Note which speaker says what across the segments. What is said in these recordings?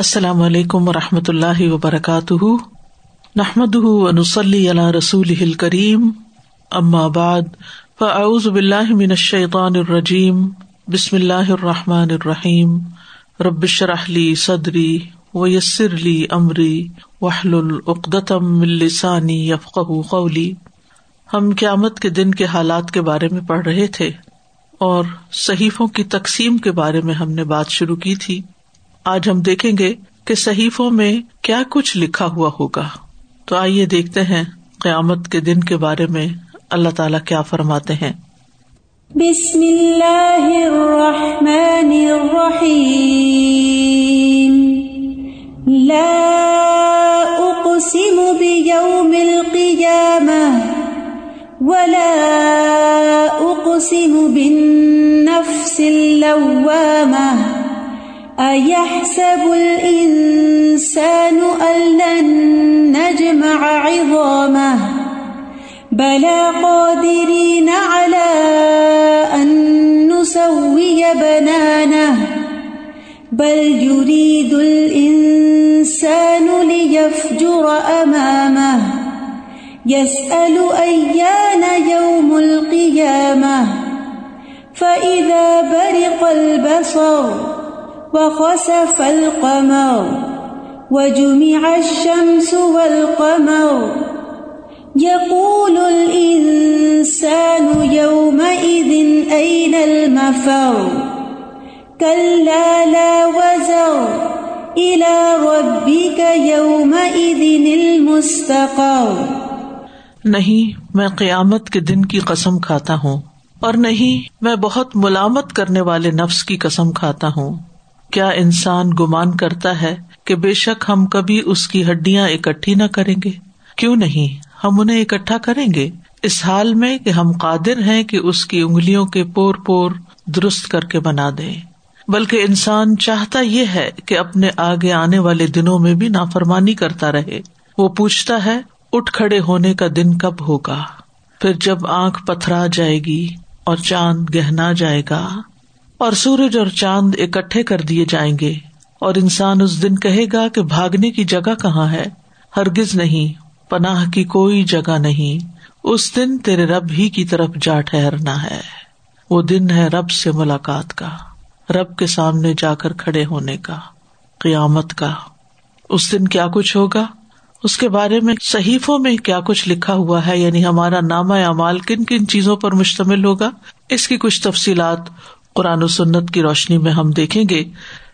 Speaker 1: السلام علیکم و رحمۃ اللہ وبرکاتہ۔ نحمد ونسلی علی رسول کریم بعد، فاعوذ باللہ من الشیطان الرجیم۔ بسم اللہ الرحمٰن الرحیم۔ ربش رحلی صدری و یسر علی عمری وحل العقدم السانی یفق قولی۔ ہم قیامت کے دن کے حالات کے بارے میں پڑھ رہے تھے اور صحیفوں کی تقسیم کے بارے میں ہم نے بات شروع کی تھی۔ آج ہم دیکھیں گے کہ صحیفوں میں کیا کچھ لکھا ہوا ہوگا۔ تو آئیے دیکھتے ہیں قیامت کے دن کے بارے میں اللہ تعالیٰ کیا فرماتے ہیں۔
Speaker 2: بسم اللہ الرحمن الرحیم۔ لا اقسم بیوم القیامہ ولا اقسم بالنفس اللوامہ۔ أيحسب الإنسان أن لن نجمع عظامه؟ بلى قادرين على أن نسوي بنانه. بل يريد الإنسان ليفجر أمامه. يسأل أيان يوم القيامة. فإذا برق البصر وخسف القمر وجمع الشمس والقمر يقول الإنسان يومئذ أين المفر كلا لا وزر إلى ربك يومئذ المستقر
Speaker 1: نہیں، میں قیامت کے دن کی قسم کھاتا ہوں اور نہیں، میں بہت ملامت کرنے والے نفس کی قسم کھاتا ہوں۔ کیا انسان گمان کرتا ہے کہ بے شک ہم کبھی اس کی ہڈیاں اکٹھی نہ کریں گے؟ کیوں نہیں؟ ہم انہیں اکٹھا کریں گے؟ اس حال میں کہ ہم قادر ہیں کہ اس کی انگلیوں کے پور پور درست کر کے بنا دے بلکہ انسان چاہتا یہ ہے کہ اپنے آگے آنے والے دنوں میں بھی نافرمانی کرتا رہے۔ وہ پوچھتا ہے، اٹھ کھڑے ہونے کا دن کب ہوگا؟ پھر جب آنکھ پتھرا جائے گی اور چاند گہنا جائے گا اور سورج اور چاند اکٹھے کر دیے جائیں گے اور انسان اس دن کہے گا کہ بھاگنے کی جگہ کہاں ہے؟ ہرگز نہیں، پناہ کی کوئی جگہ نہیں۔ اس دن تیرے رب ہی کی طرف جا ٹھہرنا ہے۔ وہ دن ہے رب سے ملاقات کا، رب کے سامنے جا کر کھڑے ہونے کا، قیامت کا۔ اس دن کیا کچھ ہوگا؟ اس کے بارے میں صحیفوں میں کیا کچھ لکھا ہوا ہے؟ یعنی ہمارا نامہ اعمال کن کن چیزوں پر مشتمل ہوگا؟ اس کی کچھ تفصیلات قرآن و سنت کی روشنی میں ہم دیکھیں گے۔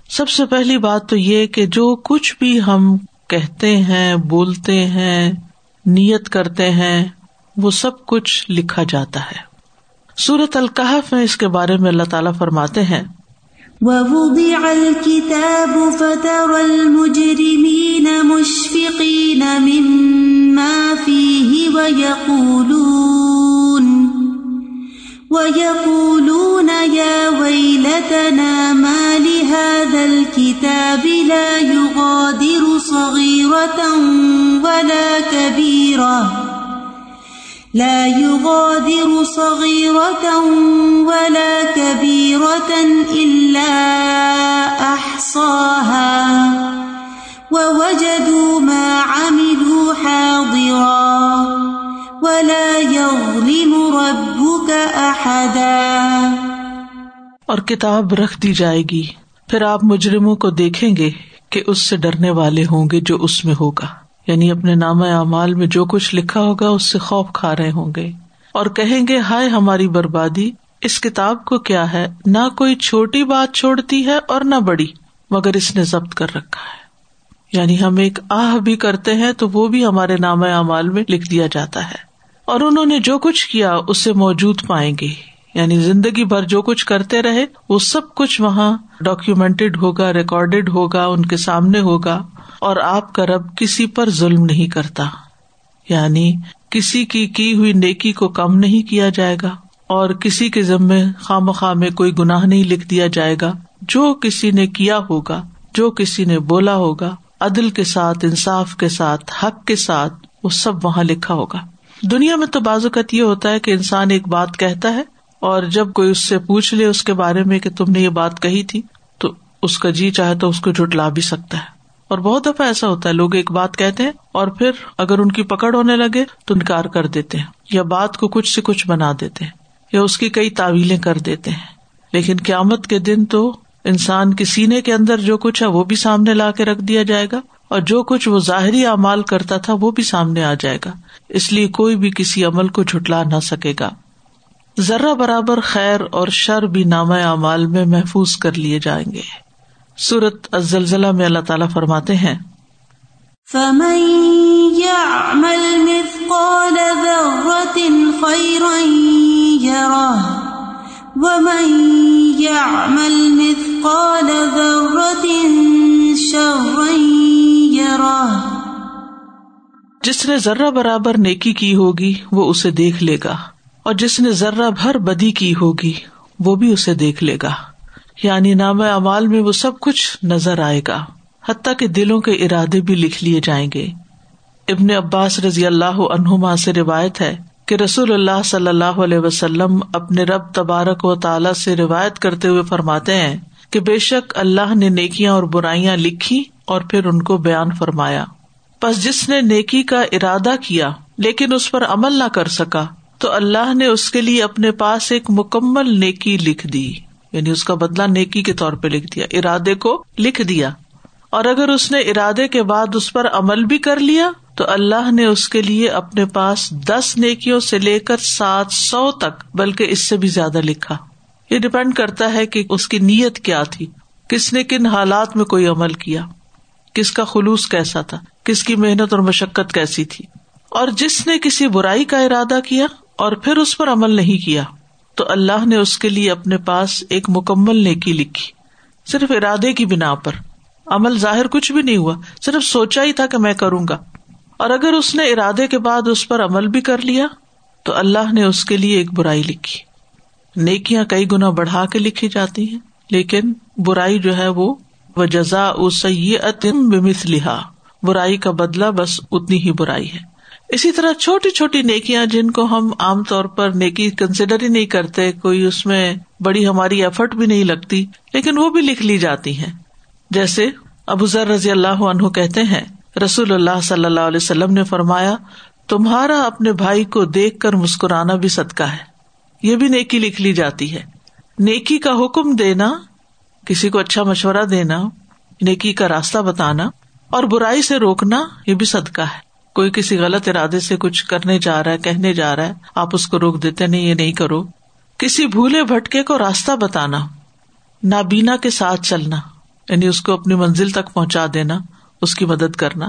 Speaker 1: سب سے پہلی بات تو یہ کہ جو کچھ بھی ہم کہتے ہیں، بولتے ہیں، نیت کرتے ہیں، وہ سب کچھ لکھا جاتا ہے۔ سورت القحف میں اس کے بارے میں اللہ تعالیٰ فرماتے ہیں۔
Speaker 2: ويقولون ويقولون يا ويلتنا ما لهذا الكتاب لا يغادر صغيرة ولا كبيرة لا يغادر صغيرة ولا كبيرة إلا أحصاها ووجدوا ما عملوا حاضرا
Speaker 1: اور کتاب رکھ دی جائے گی۔ پھر آپ مجرموں کو دیکھیں گے کہ اس سے ڈرنے والے ہوں گے جو اس میں ہوگا۔ یعنی اپنے نام اعمال میں جو کچھ لکھا ہوگا، اس سے خوف کھا رہے ہوں گے۔ اور کہیں گے، ہائے ہماری بربادی، اس کتاب کو کیا ہے؟ نہ کوئی چھوٹی بات چھوڑتی ہے اور نہ بڑی، مگر اس نے ضبط کر رکھا ہے۔ یعنی ہم ایک آہ بھی کرتے ہیں تو وہ بھی ہمارے نام اعمال میں لکھ دیا جاتا ہے۔ اور انہوں نے جو کچھ کیا اسے موجود پائیں گے۔ یعنی زندگی بھر جو کچھ کرتے رہے، وہ سب کچھ وہاں ڈاکیومینٹڈ ہوگا ریکارڈیڈ ہوگا، ان کے سامنے ہوگا۔ اور آپ کا رب کسی پر ظلم نہیں کرتا۔ یعنی کسی کی کی ہوئی نیکی کو کم نہیں کیا جائے گا۔ اور کسی کے ذمے خام خواہ میں کوئی گناہ نہیں لکھ دیا جائے گا۔ جو کسی نے کیا ہوگا، جو کسی نے بولا ہوگا، عدل کے ساتھ، انصاف کے ساتھ، حق کے ساتھ، وہ سب وہاں لکھا ہوگا۔ دنیا میں تو بازوقت یہ ہوتا ہے کہ انسان ایک بات کہتا ہے اور جب کوئی اس سے پوچھ لے اس کے بارے میں کہ تم نے یہ بات کہی تھی، تو اس کا جی چاہے تو اس کو جٹلا بھی سکتا ہے۔ اور بہت دفعہ ایسا ہوتا ہے، لوگ ایک بات کہتے ہیں اور پھر اگر ان کی پکڑ ہونے لگے تو انکار کر دیتے ہیں یا بات کو کچھ سے کچھ بنا دیتے ہیں یا اس کی کئی تعویلیں کر دیتے ہیں۔ لیکن قیامت کے دن تو انسان کے سینے کے اندر جو کچھ ہے وہ بھی سامنے لا کے رکھ دیا جائے گا۔ اور جو کچھ وہ ظاہری اعمال کرتا تھا وہ بھی سامنے آ جائے گا۔ اس لیے کوئی بھی کسی عمل کو جھٹلا نہ سکے گا۔ ذرا برابر خیر اور شر بھی نام اعمال میں محفوظ کر لیے جائیں گے۔ سورت الزلزلہ میں اللہ تعالیٰ فرماتے ہیں جس نے ذرا برابر نیکی کی ہوگی، وہ اسے دیکھ لے گا۔ اور جس نے ذرا بھر بدی کی ہوگی، وہ بھی اسے دیکھ لے گا۔ یعنی نام امال میں وہ سب کچھ نظر آئے گا۔ حتیٰ کہ دلوں کے ارادے بھی لکھ لیے جائیں گے۔ ابن عباس رضی اللہ عنہما سے روایت ہے کہ رسول اللہ صلی اللہ علیہ وسلم اپنے رب تبارک و تعالی سے روایت کرتے ہوئے فرماتے ہیں کہ بے شک اللہ نے نیکیاں اور برائیاں لکھی اور پھر ان کو بیان فرمایا۔ بس جس نے نیکی کا ارادہ کیا، لیکن اس پر عمل نہ کر سکا، تو اللہ نے اس کے لیے اپنے پاس ایک مکمل نیکی لکھ دی۔ یعنی اس کا بدلا نیکی کے طور پہ لکھ دیا، ارادے کو لکھ دیا۔ اور اگر اس نے ارادے کے بعد اس پر عمل بھی کر لیا، تو اللہ نے اس کے لیے اپنے پاس دس نیکیوں سے لے کر سات سو تک، بلکہ اس سے بھی زیادہ لکھا۔ یہ ڈپینڈ کرتا ہے کہ اس کی نیت کیا تھی، کس نے کن حالات میں کوئی عمل کیا۔ کس کا خلوص کیسا تھا، کس کی محنت اور مشقت کیسی تھی۔ اور جس نے کسی برائی کا ارادہ کیا اور پھر اس پر عمل نہیں کیا، تو اللہ نے اس کے لیے اپنے پاس ایک مکمل نیکی لکھی، صرف ارادے کی بنا پر۔ عمل ظاہر کچھ بھی نہیں ہوا، صرف سوچا ہی تھا کہ میں کروں گا۔ اور اگر اس نے ارادے کے بعد اس پر عمل بھی کر لیا، تو اللہ نے اس کے لیے ایک برائی لکھی۔ نیکیاں کئی گنا بڑھا کے لکھی جاتی ہیں، لیکن برائی جو ہے وہ جزا بمس لہا برائی کا بدلا بس اتنی ہی برائی ہے۔ اسی طرح چھوٹی چھوٹی نیکیاں جن کو ہم عام طور پر نیکی کنسیڈر ہی نہیں کرتے، کوئی اس میں بڑی ہماری ایفرٹ بھی نہیں لگتی، لیکن وہ بھی لکھ لی جاتی ہیں۔ جیسے ابو ذر رضی اللہ عنہ کہتے ہیں، رسول اللہ صلی اللہ علیہ وسلم نے فرمایا، تمہارا اپنے بھائی کو دیکھ کر مسکرانا بھی صدقہ ہے۔ یہ بھی نیکی لکھ لی جاتی ہے۔ نیکی کا حکم دینا کسی کو اچھا مشورہ دینا، نیکی کا راستہ بتانا اور برائی سے روکنا، یہ بھی صدقہ ہے۔ کوئی کسی غلط ارادے سے کچھ کرنے جا رہا ہے، کہنے جا رہا ہے، آپ اس کو روک دیتے نہیں، یہ نہیں کرو۔ کسی بھولے بھٹکے کو راستہ بتانا، نابینا کے ساتھ چلنا یعنی اس کو اپنی منزل تک پہنچا دینا، اس کی مدد کرنا۔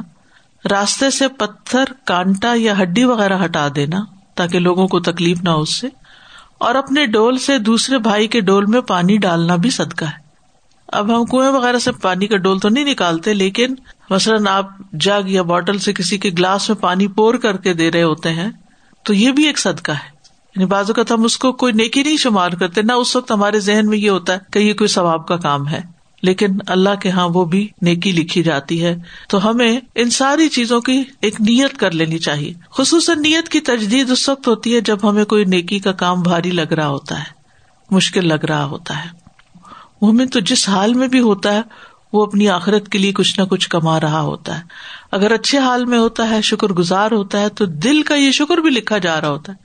Speaker 1: راستے سے پتھر، کانٹا یا ہڈی وغیرہ ہٹا دینا، تاکہ لوگوں کو تکلیف نہ ہو اس سے۔ اور اپنے ڈول سے دوسرے بھائی کے ڈول میں پانی ڈالنا بھی صدقہ ہے۔ اب ہم کنویں وغیرہ سے پانی کا ڈول تو نہیں نکالتے، لیکن مثلاً آپ جگ یا بوٹل سے کسی کے گلاس میں پانی پور کر کے دے رہے ہوتے ہیں، تو یہ بھی ایک صدقہ ہے۔ یعنی بازو کا ہم اس کو کوئی نیکی نہیں شمار کرتے، نہ اس وقت ہمارے ذہن میں یہ ہوتا ہے کہ یہ کوئی ثواب کا کام ہے۔ لیکن اللہ کے ہاں وہ بھی نیکی لکھی جاتی ہے۔ تو ہمیں ان ساری چیزوں کی ایک نیت کر لینی چاہیے۔ خصوصاً نیت کی تجدید اس وقت ہوتی ہے جب ہمیں کوئی نیکی کا کام بھاری لگ رہا ہوتا ہے، مشکل لگ رہا ہوتا ہے۔ مومن تو جس حال میں بھی ہوتا ہے، وہ اپنی آخرت کے لیے کچھ نہ کچھ کما رہا ہوتا ہے۔ اگر اچھے حال میں ہوتا ہے، شکر گزار ہوتا ہے، تو دل کا یہ شکر بھی لکھا جا رہا ہوتا ہے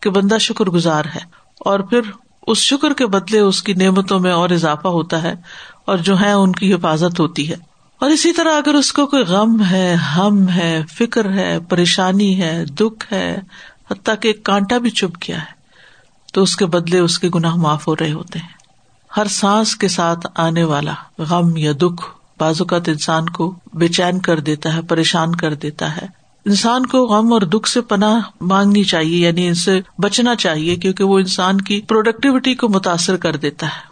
Speaker 1: کہ بندہ شکر گزار ہے۔ اور پھر اس شکر کے بدلے اس کی نعمتوں میں اور اضافہ ہوتا ہے اور جو ہے ان کی حفاظت ہوتی ہے۔ اور اسی طرح اگر اس کو کوئی غم ہے، ہم ہے، فکر ہے، پریشانی ہے، دکھ ہے، حتیٰ کہ ایک کانٹا بھی چپ گیا ہے، تو اس کے بدلے اس کے گناہ معاف ہو رہے ہوتے ہیں۔ ہر سانس کے ساتھ آنے والا غم یا دکھ بازوقت انسان کو بے چین کر دیتا ہے، پریشان کر دیتا ہے۔ انسان کو غم اور دکھ سے پناہ مانگنی چاہیے یعنی ان سے بچنا چاہیے، کیونکہ وہ انسان کی پروڈکٹیوٹی کو متاثر کر دیتا ہے۔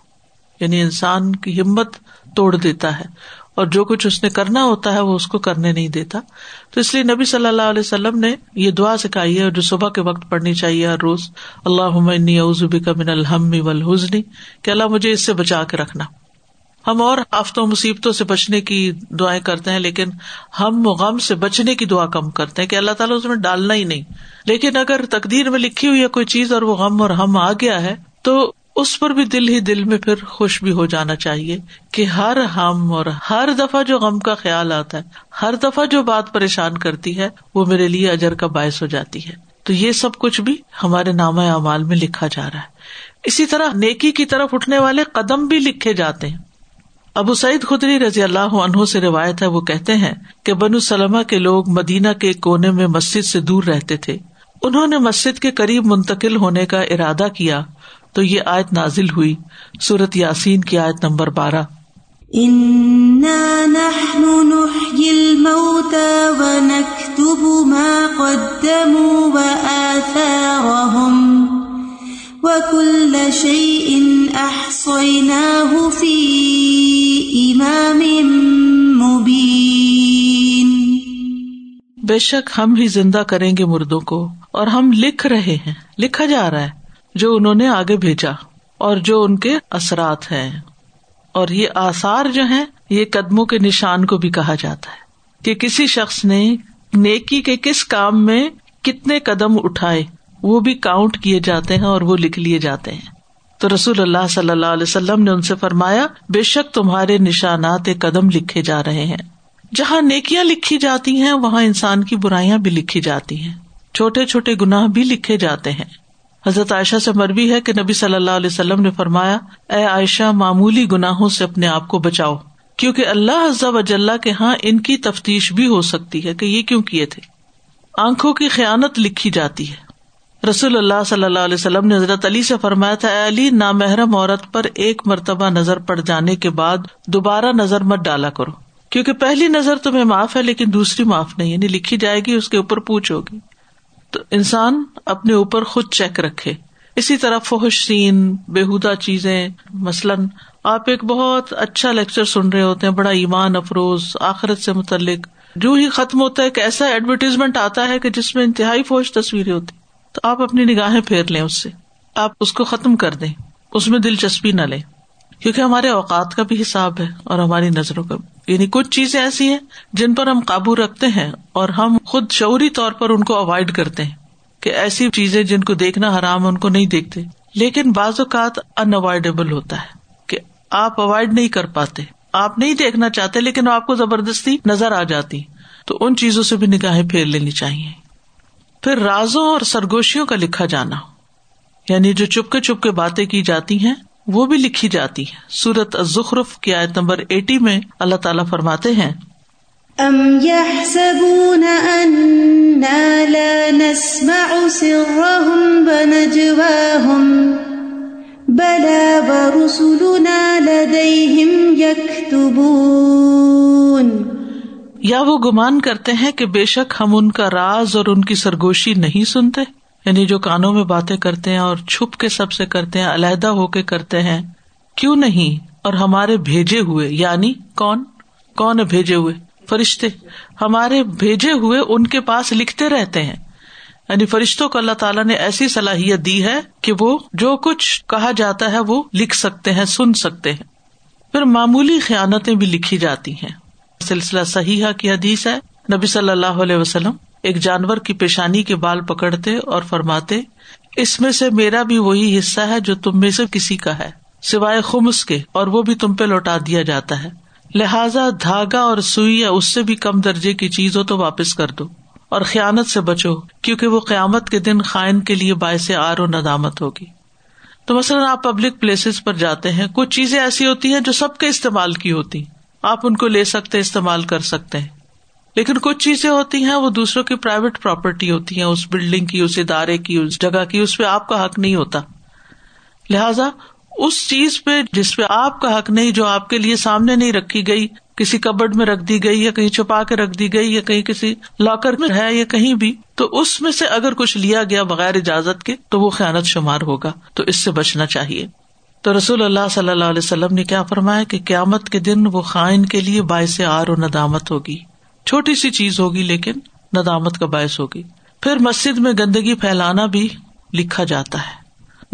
Speaker 1: یعنی انسان کی ہمت توڑ دیتا ہے۔ اور جو کچھ اس نے کرنا ہوتا ہے وہ اس کو کرنے نہیں دیتا۔ تو اس لیے نبی صلی اللہ علیہ وسلم نے یہ دعا سکھائی ہے جو صبح کے وقت پڑھنی چاہیے ہر روز اللہ عمنی کا من الحم ولحزنی کہ اللہ مجھے اس سے بچا کے رکھنا۔ ہم اور آفتوں مصیبتوں سے بچنے کی دعائیں کرتے ہیں، لیکن ہم غم سے بچنے کی دعا کم کرتے ہیں کہ اللہ تعالیٰ اس میں ڈالنا ہی نہیں۔ لیکن اگر تقدیر میں لکھی ہوئی ہے کوئی چیز اور وہ غم اور ہم آ گیا ہے، تو اس پر بھی دل ہی دل میں پھر خوش بھی ہو جانا چاہیے کہ ہر ہم اور ہر دفعہ جو غم کا خیال آتا ہے، ہر دفعہ جو بات پریشان کرتی ہے، وہ میرے لیے اجر کا باعث ہو جاتی ہے۔ تو یہ سب کچھ بھی ہمارے نامہ اعمال میں لکھا جا رہا ہے۔ اسی طرح نیکی کی طرف اٹھنے والے قدم بھی لکھے جاتے ہیں۔ ابو سعید خدری رضی اللہ عنہ سے روایت ہے، وہ کہتے ہیں کہ بنو سلم کے لوگ مدینہ کے کونے میں مسجد سے دور رہتے تھے۔ انہوں نے مسجد کے قریب منتقل ہونے کا ارادہ کیا۔ تو یہ آیت نازل ہوئی۔ سورت یاسین کی آیت نمبر بارہ۔
Speaker 2: وكل شيء أحصيناه في إمام مبين۔
Speaker 1: بے شک ہم ہی زندہ کریں گے مردوں کو اور ہم لکھ رہے ہیں لکھا جا رہا ہے۔ جو انہوں نے آگے بھیجا اور جو ان کے اثرات ہیں۔ اور یہ آثار جو ہیں، یہ قدموں کے نشان کو بھی کہا جاتا ہے کہ کسی شخص نے نیکی کے کس کام میں کتنے قدم اٹھائے، وہ بھی کاؤنٹ کیے جاتے ہیں اور وہ لکھ لیے جاتے ہیں۔ تو رسول اللہ صلی اللہ علیہ وسلم نے ان سے فرمایا، بے شک تمہارے نشانات قدم لکھے جا رہے ہیں۔ جہاں نیکیاں لکھی جاتی ہیں، وہاں انسان کی برائیاں بھی لکھی جاتی ہیں۔ چھوٹے چھوٹے گناہ بھی لکھے جاتے ہیں۔ حضرت عائشہ سے مربی ہے کہ نبی صلی اللہ علیہ وسلم نے فرمایا، اے عائشہ، معمولی گناہوں سے اپنے آپ کو بچاؤ، کیونکہ اللہ عزب اجلّہ کے ہاں ان کی تفتیش بھی ہو سکتی ہے کہ یہ کیوں کیے تھے۔ آنکھوں کی خیانت لکھی جاتی ہے۔ رسول اللہ صلی اللہ علیہ وسلم نے حضرت علی سے فرمایا تھا، اے علی، نامحرم عورت پر ایک مرتبہ نظر پڑ جانے کے بعد دوبارہ نظر مت ڈالا کرو، کیونکہ پہلی نظر تمہیں معاف ہے، لیکن دوسری معاف نہیں یعنی لکھی جائے گی، اس کے اوپر پوچھ ہوگی۔ تو انسان اپنے اوپر خود چیک رکھے۔ اسی طرح فوش سین بےحدہ چیزیں، مثلاً آپ ایک بہت اچھا لیکچر سن رہے ہوتے ہیں، بڑا ایمان افروز، آخرت سے متعلق۔ جو ہی ختم ہوتا ہے، ایک ایسا ایڈورٹیزمنٹ آتا ہے کہ جس میں انتہائی فوج تصویریں ہوتی۔ تو آپ اپنی نگاہیں پھیر لیں اس سے۔ آپ اس کو ختم کر دیں۔ اس میں دلچسپی نہ لیں۔ کیونکہ ہمارے اوقات کا بھی حساب ہے اور ہماری نظروں کا بھی۔ یعنی کچھ چیزیں ایسی ہیں جن پر ہم قابو رکھتے ہیں اور ہم خود شعوری طور پر ان کو اوائڈ کرتے ہیں کہ ایسی چیزیں جن کو دیکھنا حرام ان کو نہیں دیکھتے۔ لیکن بعض اوقات ان اوائڈیبل ہوتا ہے کہ آپ اوائڈ نہیں کر پاتے۔ آپ نہیں دیکھنا چاہتے لیکن آپ کو زبردستی نظر آ جاتی۔ تو ان چیزوں سے بھی نگاہیں پھیر لینی چاہیے۔ پھر رازوں اور سرگوشیوں کا لکھا جانا یعنی جو چپکے چپکے باتیں کی جاتی ہیں وہ بھی لکھی جاتی ہے سورت زخرف کی آیت نمبر ایٹی میں اللہ تعالیٰ فرماتے ہیں یا وہ گمان کرتے ہیں کہ بے شک ہم ان کا راز اور ان کی سرگوشی نہیں سنتے۔ یعنی جو کانوں میں باتیں کرتے ہیں اور چھپ کے سب سے کرتے ہیں، علیحدہ ہو کے کرتے ہیں، کیوں نہیں؟ اور ہمارے بھیجے ہوئے یعنی کون؟ کون بھیجے ہوئے؟ فرشتے۔ ہمارے بھیجے ہوئے ان کے پاس لکھتے رہتے ہیں۔ یعنی فرشتوں کو اللہ تعالیٰ نے ایسی صلاحیت دی ہے کہ وہ جو کچھ کہا جاتا ہے وہ لکھ سکتے ہیں، سن سکتے ہیں۔ پھر معمولی خیالتیں بھی لکھی جاتی ہیں۔ سلسلہ صحیح کی حدیث ہے۔ نبی صلی اللہ علیہ وسلم ایک جانور کی پیشانی کے بال پکڑتے اور فرماتے، اس میں سے میرا بھی وہی حصہ ہے جو تم میں سے کسی کا ہے، سوائے خمس کے، اور وہ بھی تم پہ لوٹا دیا جاتا ہے۔ لہذا دھاگا اور سوئی یا اس سے بھی کم درجے کی چیز ہو تو واپس کر دو، اور خیانت سے بچو، کیونکہ وہ قیامت کے دن خائن کے لیے باعث آر و ندامت ہوگی۔ تو مثلاً آپ پبلک پلیسز پر جاتے ہیں، کچھ چیزیں ایسی ہوتی ہیں جو سب کے استعمال کی ہوتی۔ آپ ان کو لے سکتے، استعمال کر سکتے ہیں۔ لیکن کچھ چیزیں ہوتی ہیں، وہ دوسروں کی پرائیویٹ پراپرٹی ہوتی ہیں، اس بلڈنگ کی، اس ادارے کی، اس جگہ کی، اس پہ آپ کا حق نہیں ہوتا۔ لہذا، اس چیز پہ جس پہ آپ کا حق نہیں، جو آپ کے لیے سامنے نہیں رکھی گئی، کسی کبڈ میں رکھ دی گئی، یا کہیں چھپا کے رکھ دی گئی، یا کہیں کسی لاکر میں ہے، یا کہیں بھی، تو اس میں سے اگر کچھ لیا گیا بغیر اجازت کے، تو وہ خیالت شمار ہوگا۔ تو اس سے بچنا چاہیے۔ تو رسول اللہ صلی اللہ علیہ وسلم نے کیا فرمایا کہ قیامت کے دن وہ خائن کے لیے باعث آر و ندامت ہوگی۔ چھوٹی سی چیز ہوگی لیکن ندامت کا باعث ہوگی۔ پھر مسجد میں گندگی پھیلانا بھی لکھا جاتا ہے۔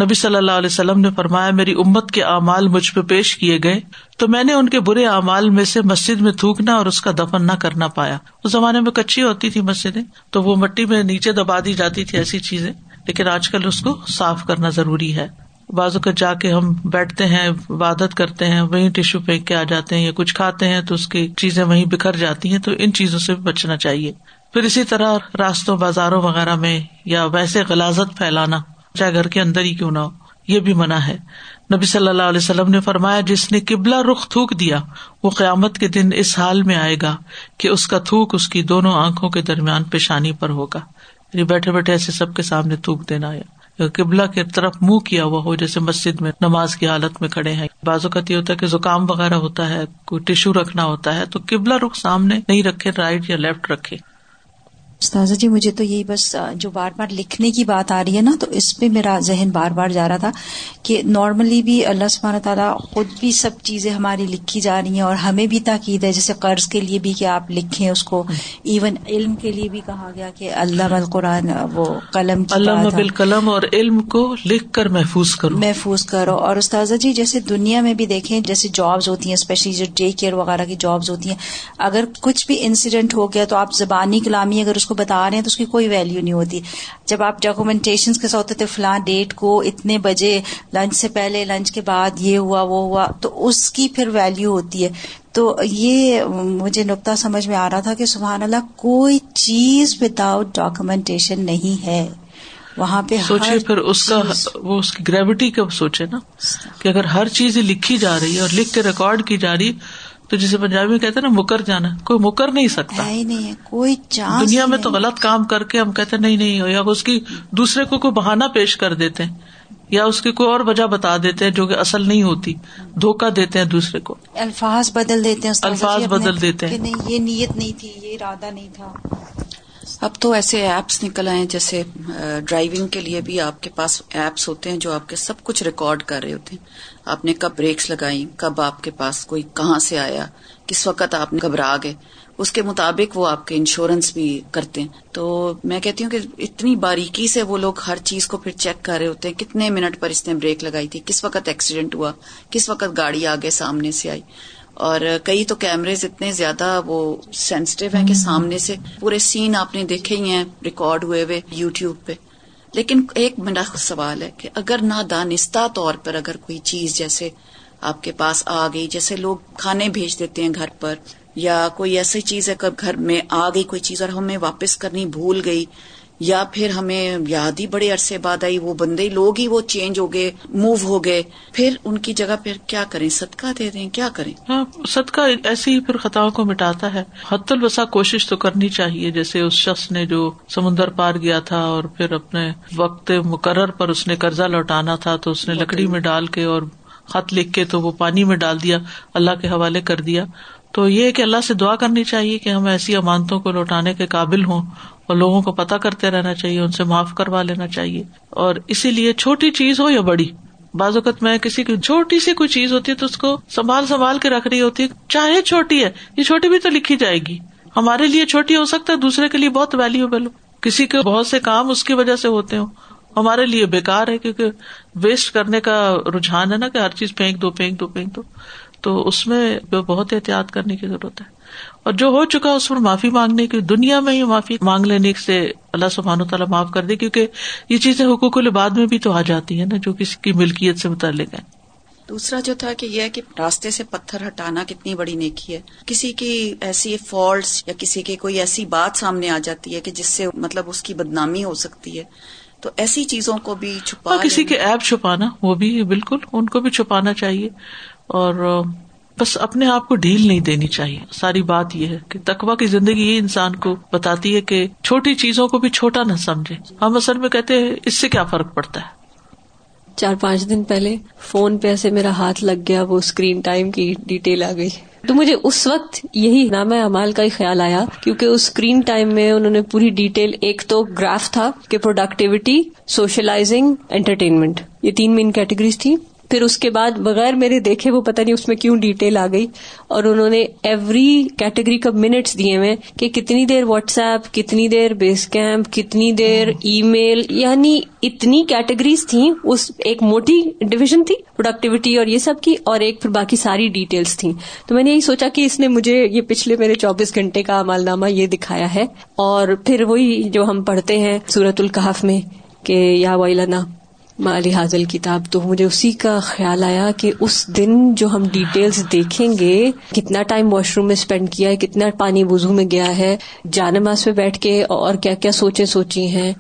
Speaker 1: نبی صلی اللہ علیہ وسلم نے فرمایا، میری امت کے اعمال مجھ پہ پیش کیے گئے، تو میں نے ان کے برے اعمال میں سے مسجد میں تھوکنا اور اس کا دفن نہ کرنا پایا۔ اس زمانے میں کچی ہوتی تھی مسجدیں، تو وہ مٹی میں نیچے دبا دی جاتی تھی ایسی چیزیں، لیکن آج کل اس کو صاف کرنا ضروری ہے۔ بازو کا جا کے ہم بیٹھتے ہیں عبادت کرتے ہیں، وہیں ٹیشو پھینک کے آ جاتے ہیں یا کچھ کھاتے ہیں تو اس کی چیزیں وہیں بکھر جاتی ہیں تو ان چیزوں سے بچنا چاہیے۔ پھر اسی طرح راستوں، بازاروں وغیرہ میں یا ویسے غلازت پھیلانا، چاہے گھر کے اندر ہی کیوں نہ ہو، یہ بھی منع ہے۔ نبی صلی اللہ علیہ وسلم نے فرمایا، جس نے قبلہ رخ تھوک دیا، وہ قیامت کے دن اس حال میں آئے گا کہ اس کا تھوک اس کی دونوں آنکھوں کے درمیان پیشانی پر ہوگا۔ یعنی بیٹھے بیٹھے ایسے سب کے سامنے تھوک دینا یا قبلہ کی طرف منہ کیا ہوا ہو، جیسے مسجد میں نماز کی حالت میں کھڑے ہیں۔ بازو کا یہ ہوتا ہے کہ زکام وغیرہ ہوتا ہے، کوئی ٹشو رکھنا ہوتا ہے، تو قبلہ رخ سامنے نہیں رکھے، رائٹ یا لیفٹ رکھے۔
Speaker 3: استاذہ جی مجھے تو یہی بس جو بار بار لکھنے کی بات آ رہی ہے نا تو اس پہ میرا ذہن بار بار جا رہا تھا کہ نارملی بھی اللہ سبحانہ تعالیٰ خود بھی سب چیزیں ہماری لکھی جا رہی ہیں اور ہمیں بھی تاکید ہے جیسے قرض کے لیے بھی کہ آپ لکھیں اس کو ایون علم کے لیے بھی کہا گیا کہ اللہ القرآن وہ قلم
Speaker 1: اللہ قلم اور علم کو لکھ کر محفوظ کرو۔
Speaker 3: محفوظ کرو۔ اور استاذہ جی جیسے دنیا میں بھی دیکھیں جیسے جابز ہوتی ہیں اسپیشلی جو ڈے کیئر وغیرہ کی جابز ہوتی ہیں اگر کچھ بھی انسیڈنٹ ہو گیا تو آپ زبانی کلامی اگر اس کو بتا رہے ہیں تو اس کی کوئی ویلو نہیں ہوتی۔ جب آپ ڈاکومینٹیشن کے ساتھ ہوتے تھے فلاں ڈیٹ کو اتنے بجے لنچ سے پہلے لنچ کے بعد یہ ہوا وہ ہوا تو اس کی پھر ویلو ہوتی ہے۔ تو یہ مجھے نقطہ سمجھ میں آ رہا تھا کہ سبحان اللہ کوئی چیز وداؤٹ ڈاکومینٹیشن نہیں ہے۔ وہاں پہ
Speaker 1: سوچے پھر اس کا وہ اس کی گریوٹی کا سوچے نا کہ اگر ہر چیز لکھی جا رہی ہے اور لکھ کے ریکارڈ کی جا رہی تو جسے پنجابی میں کہتے نا مکر جانا۔ کوئی مکر نہیں سکتا۔
Speaker 3: نہیں کوئی
Speaker 1: دنیا میں تو غلط کام کر کے ہم کہتے نہیں نہیں یا اس کی دوسرے کو کوئی بہانا پیش کر دیتے ہیں یا اس کی کوئی اور وجہ بتا دیتے ہیں جو کہ اصل نہیں ہوتی۔ دھوکا دیتے ہیں دوسرے کو۔
Speaker 3: الفاظ بدل دیتے ہیں
Speaker 1: الفاظ بدل دیتے ہیں۔
Speaker 3: نہیں یہ نیت نہیں تھی یہ ارادہ نہیں تھا۔
Speaker 4: اب تو ایسے ایپس نکل آئے جیسے ڈرائیونگ کے لیے بھی آپ کے پاس ایپس ہوتے ہیں جو آپ کے سب کچھ ریکارڈ کر رہے ہوتے ہیں۔ آپ نے کب بریکس لگائی کب آپ کے پاس کوئی کہاں سے آیا، کس وقت آپ گھبرا گئے، اس کے مطابق وہ آپ کے انشورنس بھی کرتے ہیں۔ تو میں کہتی ہوں کہ اتنی باریکی سے وہ لوگ ہر چیز کو پھر چیک کر رہے ہوتے ہیں۔ کتنے منٹ پر اس نے بریک لگائی تھی، کس وقت ایکسیڈنٹ ہوا، کس وقت گاڑی آگے سامنے سے آئی۔ اور کئی تو کیمریز اتنے زیادہ وہ سینسٹیو ہیں کہ سامنے سے پورے سین آپ نے دیکھے ہی ہیں ریکارڈ ہوئے ہوئے یو ٹیوب پہ۔ لیکن ایک میرا سوال ہے کہ اگر نادانستہ طور پر اگر کوئی چیز جیسے آپ کے پاس آ گئی جیسے لوگ کھانے بھیج دیتے ہیں گھر پر یا کوئی ایسی چیز ہے کب گھر میں آ گئی کوئی چیز اور ہمیں واپس کرنی بھول گئی یا پھر ہمیں یاد ہی بڑے عرصے بعد آئی وہ بندے لوگ ہی وہ چینج ہو گئے موو ہو گئے۔ پھر ان کی جگہ پھر کیا کریں؟ صدقہ دے دیں کیا کریں؟
Speaker 1: ہاں صدقہ ایسی ہی پھر خطاؤں کو مٹاتا ہے۔ حت البسا کوشش تو کرنی چاہیے جیسے اس شخص نے جو سمندر پار گیا تھا اور پھر اپنے وقت مقرر پر اس نے قرضہ لوٹانا تھا تو اس نے لکڑی میں ڈال کے اور خط لکھ کے تو وہ پانی میں ڈال دیا اللہ کے حوالے کر دیا۔ تو یہ کہ اللہ سے دعا کرنی چاہیے کہ ہم ایسی امانتوں کو لوٹانے کے قابل ہوں اور لوگوں کو پتا کرتے رہنا چاہیے، ان سے معاف کروا لینا چاہیے۔ اور اسی لیے چھوٹی چیز ہو یا بڑی، بعض اوقات میں کسی کی چھوٹی سی کوئی چیز ہوتی ہے تو اس کو سنبھال سنبھال کے رکھ رہی ہوتی ہے۔ چاہے چھوٹی ہے، یہ چھوٹی بھی تو لکھی جائے گی۔ ہمارے لیے چھوٹی ہو سکتا ہے، دوسرے کے لیے بہت ویلوبل ہو۔ کسی کے بہت سے کام اس کی وجہ سے ہوتے ہوں۔ ہمارے لیے بےکار ہے کیونکہ ویسٹ کرنے کا رجحان ہے نا کہ ہر چیز پھینک دو پھینک دو پھینک دو۔ تو اس میں بہت احتیاط کرنے کی ضرورت ہے۔ اور جو ہو چکا اس پر معافی مانگنے کی دنیا میں ہی معافی مانگ لینے سے اللہ سبحان و تعالیٰ معاف کر دے کیونکہ یہ چیزیں حقوق الباد میں بھی تو آ جاتی ہے نا جو کسی کی ملکیت سے متعلق ہے
Speaker 4: دوسرا جو تھا کہ یہ کہ راستے سے پتھر ہٹانا کتنی بڑی نیکی ہے۔ کسی کی ایسی فالٹس یا کسی کی کوئی ایسی بات سامنے آ جاتی ہے کہ جس سے مطلب اس کی بدنامی ہو سکتی ہے۔ تو ایسی چیزوں کو بھی چھپا
Speaker 1: کسی کے ایپ چھپانا وہ بھی بالکل ان کو بھی چھپانا چاہیے۔ اور بس اپنے آپ کو ڈھیل نہیں دینی چاہیے۔ ساری بات یہ ہے کہ تقوا کی زندگی یہ انسان کو بتاتی ہے کہ چھوٹی چیزوں کو بھی چھوٹا نہ سمجھے۔ ہم اصل میں کہتے ہیں، اس سے کیا فرق پڑتا ہے؟
Speaker 5: چار پانچ دن پہلے فون پہ ایسے میرا ہاتھ لگ گیا، وہ اسکرین ٹائم کی ڈیٹیل آ گئی۔ تو مجھے اس وقت یہی نام امال کا ہی خیال آیا، کیونکہ اس اسکرین ٹائم میں انہوں نے پوری ڈیٹیل ایک تو گراف تھا کہ پروڈکٹیوٹی سوشلائزنگ انٹرٹینمنٹ یہ تین مین کیٹیگریز تھی پھر اس کے بعد بغیر میرے دیکھے وہ پتہ نہیں اس میں کیوں ڈیٹیل آ گئی اور انہوں نے ایوری کیٹیگری کا منٹس دیے ہوئے کہ کتنی دیر واٹس ایپ کتنی دیر بیس کیمپ کتنی دیر ای میل یعنی اتنی کیٹیگریز تھیں اس ایک موٹی ڈویژن تھی پروڈکٹیوٹی اور یہ سب کی اور ایک پھر باقی ساری ڈیٹیلس تھیں۔ تو میں نے یہی سوچا کہ اس نے مجھے یہ پچھلے میرے چوبیس گھنٹے کا مال نامہ یہ دکھایا ہے۔ اور پھر وہی جو ہم پڑھتے ہیں سورت القحف میں کہ یا ویلنا مالی حاضل کتاب تو مجھے اسی کا خیال آیا کہ اس دن جو ہم ڈیٹیلز دیکھیں گے کتنا ٹائم واش روم میں اسپینڈ کیا ہے کتنا پانی وزو میں گیا ہے جانماز پہ بیٹھ کے اور کیا کیا سوچے سوچی ہیں۔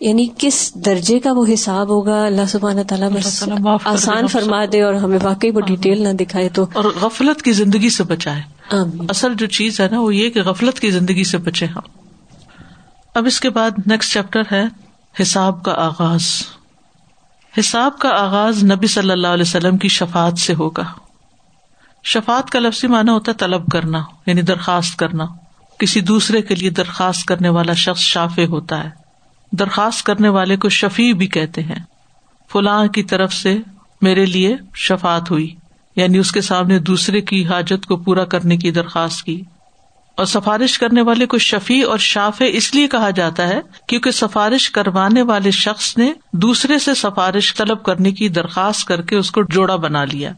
Speaker 5: یعنی کس درجے کا وہ حساب ہوگا؟ اللہ سبحانہ تعالیٰ بس آسان فرما دے اور ہمیں واقعی وہ ڈیٹیل نہ دکھائے تو
Speaker 1: اور غفلت کی زندگی سے بچائے اصل جو چیز ہے نا وہ یہ کہ غفلت کی زندگی سے بچے ہم۔ اب اس کے بعد نیکسٹ چیپٹر ہے حساب کا آغاز۔ حساب کا آغاز نبی صلی اللہ علیہ وسلم کی شفات سے ہوگا۔ شفات کا لفظی مانا ہوتا ہے طلب کرنا یعنی درخواست کرنا۔ کسی دوسرے کے لیے درخواست کرنے والا شخص شافے ہوتا ہے۔ درخواست کرنے والے کو شفیع بھی کہتے ہیں۔ فلاں کی طرف سے میرے لیے شفات ہوئی یعنی اس کے سامنے دوسرے کی حاجت کو پورا کرنے کی درخواست کی۔ اور سفارش کرنے والے کو شفیع اور شاف اس لیے کہا جاتا ہے کیونکہ سفارش کروانے والے شخص نے دوسرے سے سفارش طلب کرنے کی درخواست کر کے اس کو جوڑا بنا لیا۔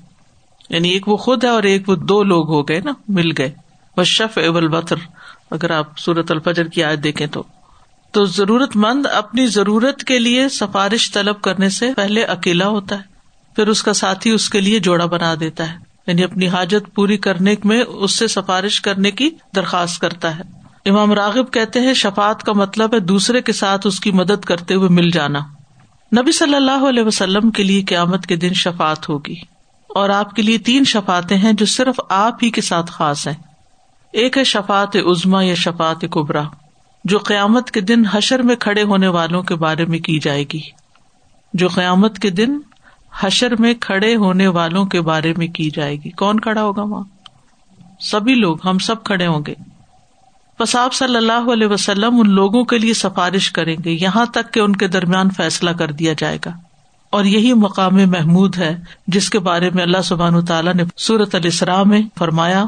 Speaker 1: یعنی ایک وہ خود ہے اور ایک وہ دو لوگ ہو گئے نا، مل گئے۔ وہ شف اول بطر اگر آپ سورت الفجر کی آج دیکھیں تو۔ تو ضرورت مند اپنی ضرورت کے لیے سفارش طلب کرنے سے پہلے اکیلا ہوتا ہے، پھر اس کا ساتھی اس کے لیے جوڑا بنا دیتا ہے۔ یعنی اپنی حاجت پوری کرنے میں اس سے سفارش کرنے کی درخواست کرتا ہے۔ امام راغب کہتے ہیں شفات کا مطلب ہے دوسرے کے ساتھ اس کی مدد کرتے ہوئے مل جانا۔ نبی صلی اللہ علیہ وسلم کے لیے قیامت کے دن شفات ہوگی۔ اور آپ کے لیے تین شفاتیں ہیں جو صرف آپ ہی کے ساتھ خاص ہیں۔ ایک ہے شفات عزما یا شفات کبرا، جو قیامت کے دن حشر میں کھڑے ہونے والوں کے بارے میں کی جائے گی۔ جو قیامت کے دن حشر میں کھڑے ہونے والوں کے بارے میں کی جائے گی۔ کون کھڑا ہوگا وہاں؟ سبھی لوگ، ہم سب کھڑے ہوں گے۔ پساب آپ صلی اللہ علیہ وسلم ان لوگوں کے لیے سفارش کریں گے۔ یہاں تک کہ ان کے درمیان فیصلہ کر دیا جائے گا۔ اور یہی مقام محمود ہے، جس کے بارے میں اللہ سبحان تعالیٰ نے سورت الاسراء میں فرمایا۔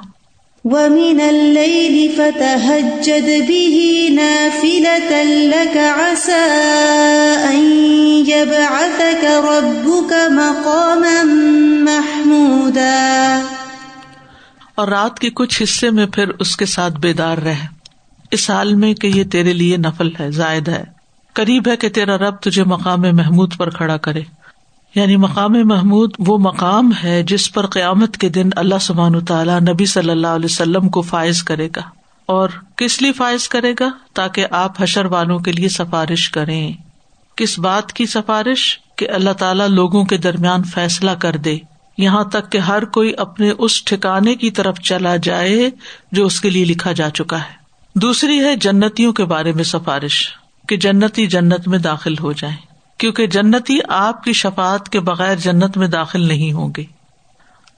Speaker 2: وَمِنَ اللَّيْلِ فَتَهَجَّدْ بِهِ نَافِلَةً لَكَ عَسَىٰ أَن يَبْعَثَكَ رَبُّكَ مَقَامًا مَحْمُودًا
Speaker 1: اور رات کے کچھ حصے میں پھر اس کے ساتھ بیدار رہ۔ اس حال میں کہ یہ تیرے لیے نفل ہے، زائد ہے۔ قریب ہے کہ تیرا رب تجھے مقام محمود پر کھڑا کرے۔ یعنی مقام محمود وہ مقام ہے جس پر قیامت کے دن اللہ سبحان تعالیٰ نبی صلی اللہ علیہ وسلم کو فائز کرے گا اور کس لیے فائز کرے گا؟ تاکہ آپ حشر والوں کے لیے سفارش کریں۔ کس بات کی سفارش؟ کہ اللہ تعالیٰ لوگوں کے درمیان فیصلہ کر دے۔ یہاں تک کہ ہر کوئی اپنے اس ٹھکانے کی طرف چلا جائے جو اس کے لیے لکھا جا چکا ہے۔ دوسری ہے جنتیوں کے بارے میں سفارش، کہ جنتی جنت میں داخل ہو جائیں۔ کیونکہ جنتی آپ کی شفات کے بغیر جنت میں داخل نہیں ہوں گے۔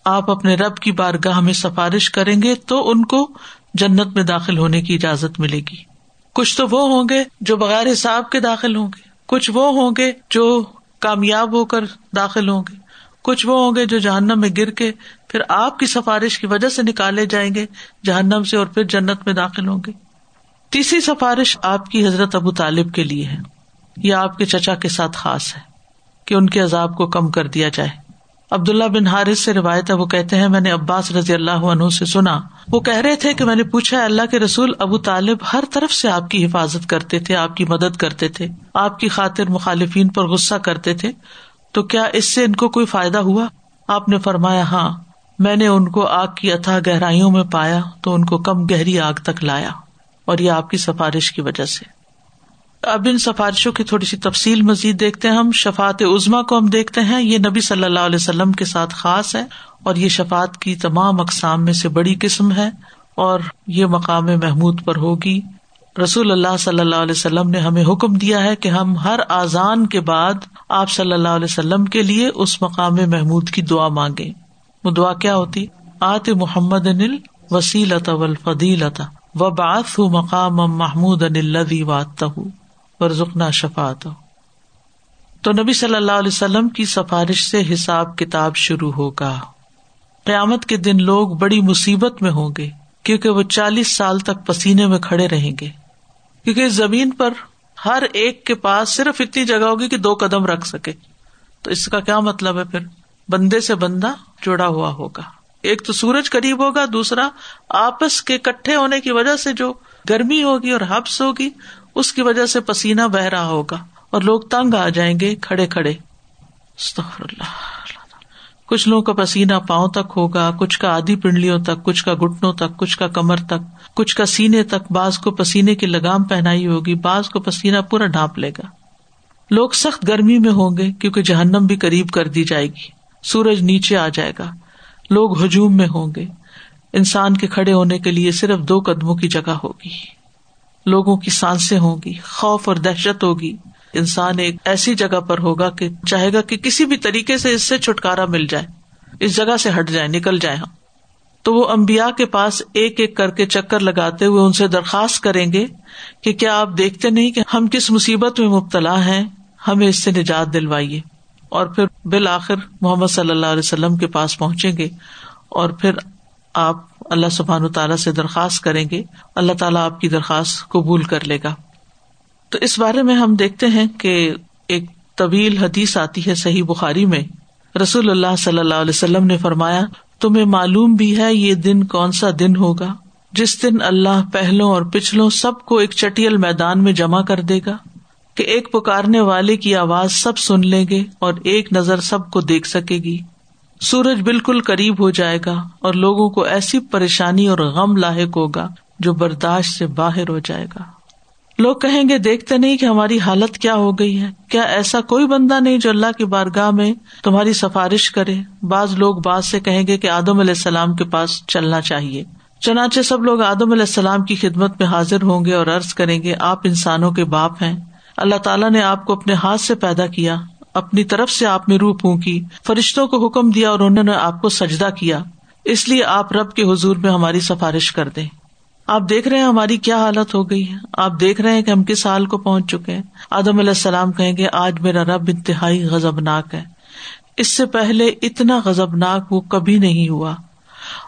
Speaker 1: آپ اپنے رب کی بارگاہ میں سفارش کریں گے تو ان کو جنت میں داخل ہونے کی اجازت ملے گی۔ کچھ تو وہ ہوں گے جو بغیر حساب کے داخل ہوں گے۔ کچھ وہ ہوں گے جو کامیاب ہو کر داخل ہوں گے۔ کچھ وہ ہوں گے جو جہنم میں گر کے پھر آپ کی سفارش کی وجہ سے نکالے جائیں گے، جہنم سے اور پھر جنت میں داخل ہوں گے۔ تیسری سفارش آپ کی حضرت ابو طالب کے لیے ہے۔ یہ آپ کے چچا کے ساتھ خاص ہے کہ ان کے عذاب کو کم کر دیا جائے۔ عبداللہ بن حارث سے روایت ہے، وہ کہتے ہیں، میں نے عباس رضی اللہ عنہ سے سنا۔ وہ کہہ رہے تھے کہ میں نے پوچھا اللہ کے رسول، ابو طالب ہر طرف سے آپ کی حفاظت کرتے تھے، آپ کی مدد کرتے تھے، آپ کی خاطر مخالفین پر غصہ کرتے تھے، تو کیا اس سے ان کو کوئی فائدہ ہوا؟ آپ نے فرمایا ہاں میں نے ان کو آگ کی اتھا گہرائیوں میں پایا، تو ان کو کم گہری آگ تک لایا، اور یہ آپ کی سفارش کی وجہ سے۔ اب ان سفارشوں کی تھوڑی سی تفصیل مزید دیکھتے ہیں ہم۔ شفات عزما کو ہم دیکھتے ہیں۔ یہ نبی صلی اللہ علیہ وسلم کے ساتھ خاص ہے اور یہ شفات کی تمام اقسام میں سے بڑی قسم ہے اور یہ مقام محمود پر ہوگی۔ رسول اللہ صلی اللہ علیہ وسلم نے ہمیں حکم دیا ہے کہ ہم ہر آزان کے بعد آپ صلی اللہ علیہ وسلم کے لیے اس مقام محمود کی دعا مانگے وہ دعا کیا ہوتی؟ آت محمد انل وسیلتا ولفیلتا و بات مقام محمود ان وات ورژنا شفات تو نبی صلی اللہ علیہ وسلم کی سفارش سے حساب کتاب شروع ہوگا۔ قیامت کے دن لوگ بڑی مصیبت میں ہوں گے، کیونکہ وہ چالیس سال تک پسینے میں کھڑے رہیں گے۔ کیونکہ زمین پر ہر ایک کے پاس صرف اتنی جگہ ہوگی کہ دو قدم رکھ سکے۔ تو اس کا کیا مطلب ہے پھر؟ بندے سے بندہ جڑا ہوا ہوگا۔ ایک تو سورج قریب ہوگا، دوسرا آپس کے کٹھے ہونے کی وجہ سے جو گرمی ہوگی اور حبس ہوگی اس کی وجہ سے پسینہ بہ رہا ہوگا اور لوگ تنگ آ جائیں گے کھڑے کھڑے۔ اللہ۔ کچھ لوگوں کا پسینہ پاؤں تک ہوگا، کچھ کا آدھی پنڈلیوں تک، کچھ کا گٹنوں تک، کچھ کا کمر تک، کچھ کا سینے تک۔ بعض کو پسینے کی لگام پہنائی ہوگی، بعض کو پسینہ پورا ڈھانپ لے گا۔ لوگ سخت گرمی میں ہوں گے کیونکہ جہنم بھی قریب کر دی جائے گی۔ سورج نیچے آ جائے گا۔ لوگ ہجوم میں ہوں گے۔ انسان کے کھڑے ہونے کے لیے صرف دو قدموں کی جگہ ہوگی۔ لوگوں کی سانسیں ہوں گی، خوف اور دہشت ہوگی۔ انسان ایک ایسی جگہ پر ہوگا کہ چاہے گا کہ کسی بھی طریقے سے اس سے چھٹکارا مل جائے۔ اس جگہ سے ہٹ جائے نکل جائے ہم۔ تو وہ امبیا کے پاس ایک ایک کر کے چکر لگاتے ہوئے ان سے درخواست کریں گے کہ کیا آپ دیکھتے نہیں کہ ہم کس مصیبت میں مبتلا ہیں؟ ہمیں اس سے نجات دلوائیے۔ اور پھر بالآخر محمد صلی اللہ علیہ وسلم کے پاس پہنچیں گے اور پھر آپ اللہ سبحان تعالیٰ سے درخواست کریں گے، اللہ تعالیٰ آپ کی درخواست قبول کر لے گا۔ تو اس بارے میں ہم دیکھتے ہیں کہ ایک طویل حدیث آتی ہے صحیح بخاری میں۔ رسول اللہ صلی اللہ علیہ وسلم نے فرمایا، تمہیں معلوم بھی ہے یہ دن کون سا دن ہوگا؟ جس دن اللہ پہلوں اور پچھلوں سب کو ایک چٹیل میدان میں جمع کر دے گا، کہ ایک پکارنے والے کی آواز سب سن لیں گے اور ایک نظر سب کو دیکھ سکے گی۔ سورج بالکل قریب ہو جائے گا اور لوگوں کو ایسی پریشانی اور غم لاحق ہوگا جو برداشت سے باہر ہو جائے گا۔ لوگ کہیں گے، دیکھتے نہیں کہ ہماری حالت کیا ہو گئی ہے۔ کیا ایسا کوئی بندہ نہیں جو اللہ کی بارگاہ میں تمہاری سفارش کرے؟ بعض لوگ بعض سے کہیں گے کہ آدم علیہ السلام کے پاس چلنا چاہیے۔ چنانچہ سب لوگ آدم علیہ السلام کی خدمت میں حاضر ہوں گے اور ارض کریں گے، آپ انسانوں کے باپ ہیں۔ اللہ تعالیٰ نے آپ کو اپنے ہاتھ سے پیدا کیا۔ اپنی طرف سے آپ نے روح پھونکی۔ فرشتوں کو حکم دیا اور انہوں نے آپ کو سجدہ کیا۔ اس لیے آپ رب کے حضور میں ہماری سفارش کر دیں۔ آپ دیکھ رہے ہیں ہماری کیا حالت ہو گئی ہے۔ آپ دیکھ رہے ہیں کہ ہم کس حال کو پہنچ چکے ہیں۔ آدم علیہ السلام کہیں گے، آج میرا رب انتہائی غزبناک ہے۔ اس سے پہلے اتنا غزبناک وہ کبھی نہیں ہوا۔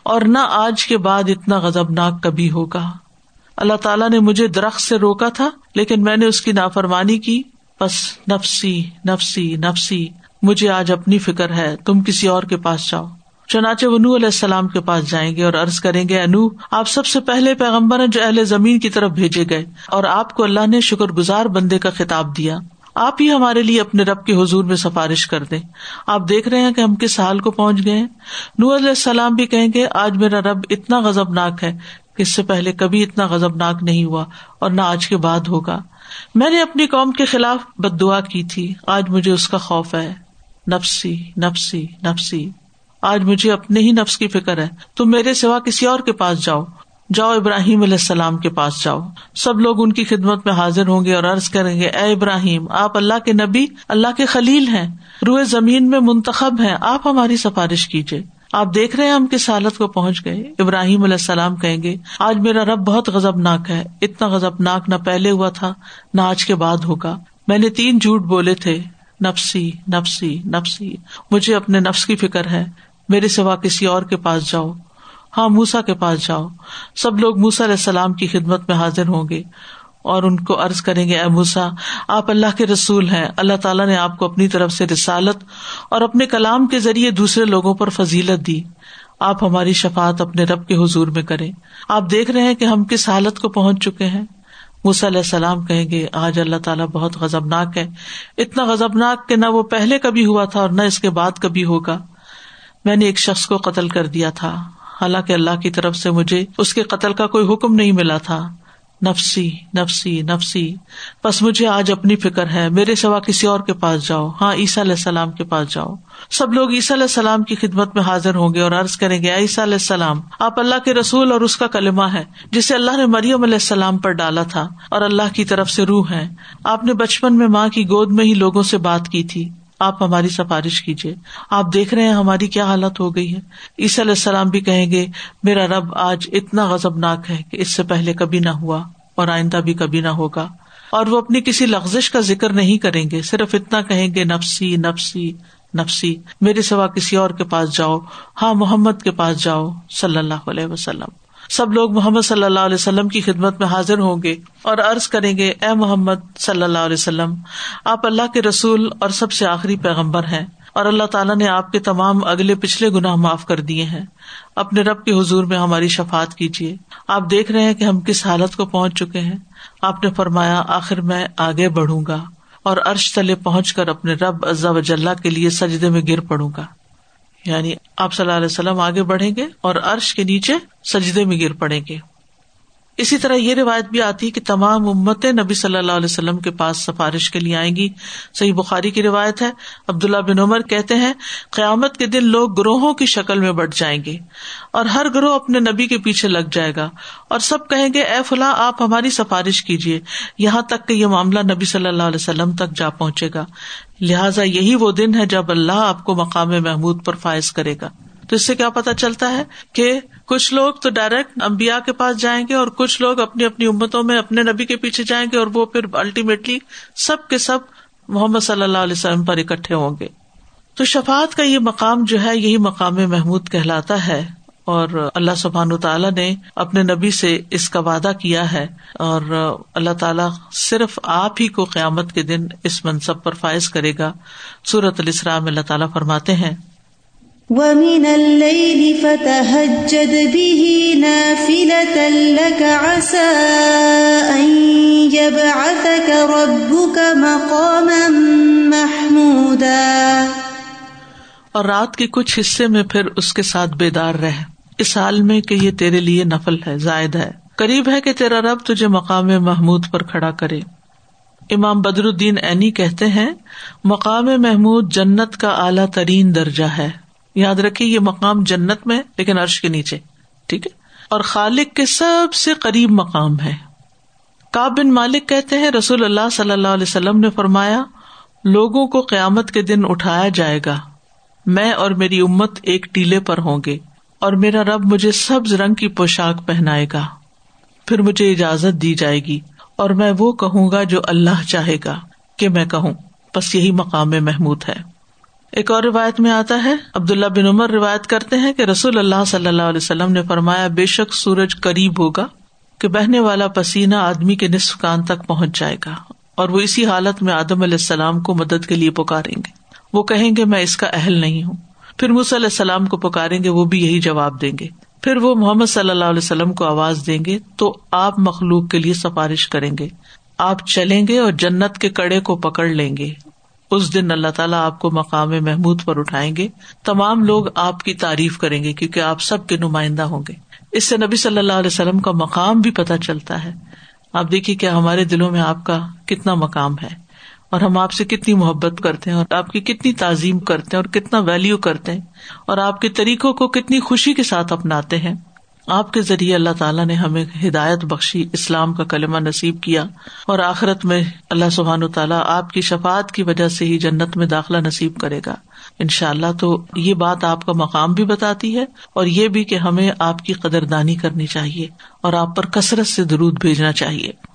Speaker 1: اور نہ آج کے بعد اتنا غزبناک کبھی ہوگا۔ اللہ تعالیٰ نے مجھے درخت سے روکا تھا، لیکن میں نے اس کی نافرمانی کی۔ بس نفسی نفسی نفسی۔ مجھے آج اپنی فکر ہے، تم کسی اور کے پاس جاؤ۔ چنانچہ وہ نو علیہ السلام کے پاس جائیں گے اور عرض کریں گے انو آپ سب سے پہلے پیغمبر ہیں جو اہل زمین کی طرف بھیجے گئے، اور آپ کو اللہ نے شکر گزار بندے کا خطاب دیا۔ آپ ہی ہمارے لیے اپنے رب کے حضور میں سفارش کر دیں۔ آپ دیکھ رہے ہیں کہ ہم کس حال کو پہنچ گئے نو علیہ السلام بھی کہیں گے، آج میرا رب اتنا غزب ناک ہے کہ اس سے پہلے کبھی اتنا غزب ناک نہیں ہوا اور نہ آج کے بعد ہوگا۔ میں نے اپنی قوم کے خلاف بد دعا کی تھی۔ آج مجھے اس کا خوف ہے۔ نفسی نفسی نفسی۔ آج مجھے اپنے ہی نفس کی فکر ہے۔ تم میرے سوا کسی اور کے پاس جاؤ۔ جاؤ ابراہیم علیہ السلام کے پاس جاؤ۔ سب لوگ ان کی خدمت میں حاضر ہوں گے اور عرض کریں گے، اے ابراہیم، آپ اللہ کے نبی، اللہ کے خلیل ہیں۔ روئے زمین میں منتخب ہیں۔ آپ ہماری سفارش کیجیے آپ دیکھ رہے ہیں ہم کس حالت کو پہنچ گئے؟ ابراہیم علیہ السلام کہیں گے، آج میرا رب بہت غزب ناک ہے، اتنا غزب ناک نہ پہلے ہوا تھا، نہ آج کے بعد ہوگا۔ میں نے تین جھوٹ بولے تھے، نفسی نفسی نفسی۔ مجھے اپنے نفس کی فکر ہے، میرے سوا کسی اور کے پاس جاؤ۔ ہاں موسا کے پاس جاؤ۔ سب لوگ موسا علیہ السلام کی خدمت میں حاضر ہوں گے۔ اور ان کو ارض کریں گے، اے موسا آپ اللہ کے رسول ہیں۔ اللہ تعالیٰ نے آپ کو اپنی طرف سے رسالت اور اپنے کلام کے ذریعے دوسرے لوگوں پر فضیلت دی۔ آپ ہماری شفات اپنے رب کے حضور میں کریں۔ آپ دیکھ رہے ہیں کہ ہم کس حالت کو پہنچ چکے ہیں۔ موسیٰ علیہ السلام کہیں گے، آج اللہ تعالیٰ بہت غزبناک ہے۔ اتنا غزبناک کہ نہ وہ پہلے کبھی ہوا تھا اور نہ اس کے بعد کبھی ہوگا۔ میں نے ایک شخص کو قتل کر دیا تھا۔ حالانکہ اللہ کی طرف سے مجھے اس کے قتل کا کوئی حکم نہیں ملا تھا۔ نفسی نفسی نفسی۔ بس مجھے آج اپنی فکر ہے، میرے سوا کسی اور کے پاس جاؤ۔ ہاں عیسیٰ علیہ السلام کے پاس جاؤ۔ سب لوگ عیسیٰ علیہ السلام کی خدمت میں حاضر ہوں گے اور عرض کریں گے عیسیٰ علیہ السلام، آپ اللہ کے رسول اور اس کا کلمہ ہے، جسے اللہ نے مریم علیہ السلام پر ڈالا تھا اور اللہ کی طرف سے روح ہے۔ آپ نے بچپن میں ماں کی گود میں ہی لوگوں سے بات کی تھی۔ آپ ہماری سفارش کیجیے۔ آپ دیکھ رہے ہیں ہماری کیا حالت ہو گئی ہے۔ عیسی علیہ السلام بھی کہیں گے، میرا رب آج اتنا غزب ناک ہے کہ اس سے پہلے کبھی نہ ہوا اور آئندہ بھی کبھی نہ ہوگا۔ اور وہ اپنی کسی لفزش کا ذکر نہیں کریں گے، صرف اتنا کہیں گے، نفسی نفسی نفسی، میرے سوا کسی اور کے پاس جاؤ۔ ہاں محمد کے پاس جاؤ، صلی اللہ علیہ وسلم۔ سب لوگ محمد صلی اللہ علیہ وسلم کی خدمت میں حاضر ہوں گے اور عرض کریں گے، اے محمد صلی اللہ علیہ وسلم، آپ اللہ کے رسول اور سب سے آخری پیغمبر ہیں اور اللہ تعالیٰ نے آپ کے تمام اگلے پچھلے گناہ معاف کر دیے ہیں۔ اپنے رب کے حضور میں ہماری شفات کیجیے۔ آپ دیکھ رہے ہیں کہ ہم کس حالت کو پہنچ چکے ہیں۔ آپ نے فرمایا، آخر میں آگے بڑھوں گا اور عرش تلے پہنچ کر اپنے رب ازا وجاللہ کے لیے سجدے میں گر پڑوں گا۔ یعنی آپ صلی اللہ علیہ وسلم آگے بڑھیں گے اور عرش کے نیچے سجدے میں گر پڑیں گے۔ اسی طرح یہ روایت بھی آتی ہے کہ تمام امت نبی صلی اللہ علیہ وسلم کے پاس سفارش کے لیے آئیں گی۔ صحیح بخاری کی روایت ہے۔ عبداللہ بن عمر کہتے ہیں، قیامت کے دن لوگ گروہوں کی شکل میں بٹ جائیں گے اور ہر گروہ اپنے نبی کے پیچھے لگ جائے گا اور سب کہیں گے، اے فلاں، آپ ہماری سفارش کیجیے یہاں تک کہ یہ معاملہ نبی صلی اللہ علیہ وسلم تک جا پہنچے گا۔ لہٰذا یہی وہ دن ہے جب اللہ آپ کو مقام محمود پر فائز کرے گا۔ تو اس سے کیا پتا چلتا ہے کہ کچھ لوگ تو ڈائریکٹ امبیا کے پاس جائیں گے اور کچھ لوگ اپنی اپنی امتوں میں اپنے نبی کے پیچھے جائیں گے اور وہ پھر الٹیمیٹلی سب کے سب محمد صلی اللہ علیہ وسلم پر اکٹھے ہوں گے۔ تو شفات کا یہ مقام جو ہے، یہی مقام محمود کہلاتا ہے اور اللہ سبحان تعالیٰ نے اپنے نبی سے اس کا وعدہ کیا ہے اور اللہ تعالیٰ صرف آپ ہی کو قیامت کے دن اس منصب پر فائز کرے گا۔ سورت السلام اللہ تعالیٰ فرماتے ہیں
Speaker 2: وَمِنَ اللَّيْلِ فَتَهَجَّدْ بِهِ نَافِلَةً لَكَ عَسَىٰ أَن يَبْعَثَكَ رَبُّكَ مَقَامًا مَحْمُودًا۔
Speaker 1: اور رات کے کچھ حصے میں پھر اس کے ساتھ بیدار رہ۔ اس حال میں کہ یہ تیرے لیے نفل ہے، زائد ہے۔ قریب ہے کہ تیرا رب تجھے مقام محمود پر کھڑا کرے۔ امام بدر الدین اینی کہتے ہیں، مقام محمود جنت کا اعلیٰ ترین درجہ ہے۔ یاد رکھیے یہ مقام جنت میں لیکن عرش کے نیچے، ٹھیک ہے؟ اور خالق کے سب سے قریب مقام ہے۔ کاب بن مالک کہتے ہیں، رسول اللہ صلی اللہ علیہ وسلم نے فرمایا، لوگوں کو قیامت کے دن اٹھایا جائے گا۔ میں اور میری امت ایک ٹیلے پر ہوں گے، اور میرا رب مجھے سبز رنگ کی پوشاک پہنائے گا۔ پھر مجھے اجازت دی جائے گی، اور میں وہ کہوں گا جو اللہ چاہے گا کہ میں کہوں۔ بس یہی مقام محمود ہے۔ ایک اور روایت میں آتا ہے۔ عبداللہ بن عمر روایت کرتے ہیں کہ رسول اللہ صلی اللہ علیہ وسلم نے فرمایا، بے شک سورج قریب ہوگا کہ بہنے والا پسینہ آدمی کے نصف کان تک پہنچ جائے گا اور وہ اسی حالت میں آدم علیہ السلام کو مدد کے لیے پکاریں گے۔ وہ کہیں گے، میں اس کا اہل نہیں ہوں۔ پھر مس علیہ السلام کو پکاریں گے، وہ بھی یہی جواب دیں گے۔ پھر وہ محمد صلی اللہ علیہ وسلم کو آواز دیں گے، تو آپ مخلوق کے لیے سفارش کریں گے۔ آپ چلیں گے اور جنت کے کڑے کو پکڑ لیں گے۔ اس دن اللہ تعالیٰ آپ کو مقام محمود پر اٹھائیں گے۔ تمام لوگ آپ کی تعریف کریں گے کیونکہ آپ سب کے نمائندہ ہوں گے۔ اس سے نبی صلی اللہ علیہ وسلم کا مقام بھی پتہ چلتا ہے۔ آپ دیکھیے کہ ہمارے دلوں میں آپ کا کتنا مقام ہے اور ہم آپ سے کتنی محبت کرتے ہیں اور آپ کی کتنی تعظیم کرتے ہیں اور کتنا ویلو کرتے ہیں اور آپ کے طریقوں کو کتنی خوشی کے ساتھ اپناتے ہیں۔ آپ کے ذریعے اللہ تعالیٰ نے ہمیں ہدایت بخشی، اسلام کا کلمہ نصیب کیا اور آخرت میں اللہ سبحان تعالیٰ آپ کی شفات کی وجہ سے ہی جنت میں داخلہ نصیب کرے گا۔ ان شاء اللہ تو یہ بات آپ کا مقام بھی بتاتی ہے اور یہ بھی کہ ہمیں آپ کی قدردانی کرنی چاہیے اور آپ پر کثرت سے درود بھیجنا چاہیے۔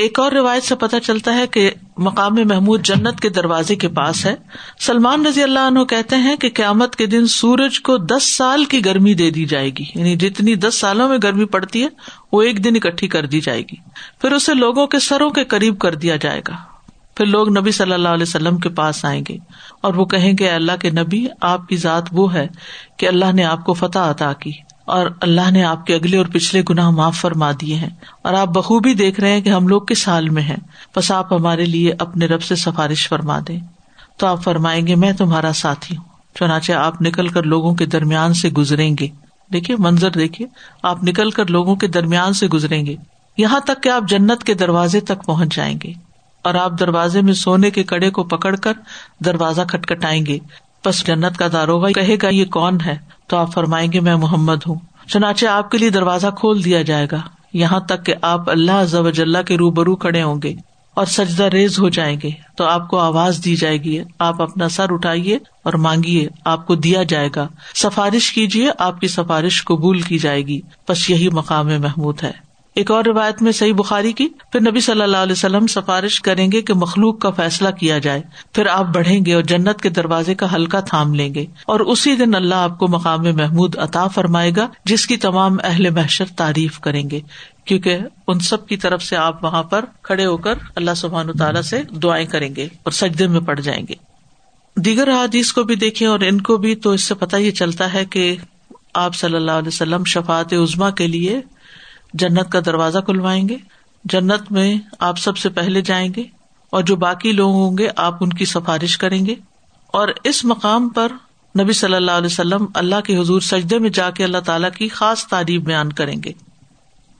Speaker 1: ایک اور روایت سے پتہ چلتا ہے کہ مقام محمود جنت کے دروازے کے پاس ہے۔ سلمان رضی اللہ عنہ کہتے ہیں کہ قیامت کے دن سورج کو دس سال کی گرمی دے دی جائے گی۔ یعنی جتنی دس سالوں میں گرمی پڑتی ہے، وہ ایک دن اکٹھی کر دی جائے گی۔ پھر اسے لوگوں کے سروں کے قریب کر دیا جائے گا۔ پھر لوگ نبی صلی اللہ علیہ وسلم کے پاس آئیں گے اور وہ کہیں گے اللہ کے نبی، آپ کی ذات وہ ہے کہ اللہ نے آپ کو فتح عطا کی۔ اور اللہ نے آپ کے اگلے اور پچھلے گناہ معاف فرما دیے ہیں۔ اور آپ بخوبی دیکھ رہے ہیں کہ ہم لوگ کس حال میں ہیں۔ بس آپ ہمارے لیے اپنے رب سے سفارش فرما دیں۔ تو آپ فرمائیں گے، میں تمہارا ساتھی ہوں۔ چنانچہ آپ نکل کر لوگوں کے درمیان سے گزریں گے۔ دیکھیے، منظر دیکھیے۔ آپ نکل کر لوگوں کے درمیان سے گزریں گے۔ یہاں تک کہ آپ جنت کے دروازے تک پہنچ جائیں گے۔ اور آپ دروازے میں سونے کے کڑے کو پکڑ کر دروازہ کٹکھٹائیں گے۔ بس جنت کا داروگا کہے گا، یہ کون ہے؟ تو آپ فرمائیں گے، میں محمد ہوں۔ چنانچہ آپ کے لیے دروازہ کھول دیا جائے گا۔ یہاں تک کہ آپ اللہ کے روبرو کھڑے ہوں گے اور سجدہ ریز ہو جائیں گے۔ تو آپ کو آواز دی جائے گی، آپ اپنا سر اٹھائیے اور مانگیے، آپ کو دیا جائے گا۔ سفارش کیجیے، آپ کی سفارش قبول کی جائے گی۔ بس یہی مقام محمود ہے۔ ایک اور روایت میں صحیح بخاری کی، پھر نبی صلی اللہ علیہ وسلم سفارش کریں گے کہ مخلوق کا فیصلہ کیا جائے۔ پھر آپ بڑھیں گے اور جنت کے دروازے کا ہلکا تھام لیں گے۔ اور اسی دن اللہ آپ کو مقام محمود عطا فرمائے گا، جس کی تمام اہل محشر تعریف کریں گے۔ کیونکہ ان سب کی طرف سے آپ وہاں پر کھڑے ہو کر اللہ سبحان تعالیٰ سے دعائیں کریں گے اور سجدے میں پڑ جائیں گے۔ دیگر حادیث کو بھی دیکھیں اور ان کو بھی تو اس سے پتہ یہ چلتا ہے کہ آپ صلی اللہ علیہ وسلم شفات عزما کے لیے جنت کا دروازہ کھلوائیں گے، جنت میں آپ سب سے پہلے جائیں گے اور جو باقی لوگ ہوں گے، آپ ان کی سفارش کریں گے۔ اور اس مقام پر نبی صلی اللہ علیہ وسلم اللہ کے حضور سجدے میں جا کے اللہ تعالیٰ کی خاص تعریف بیان کریں گے۔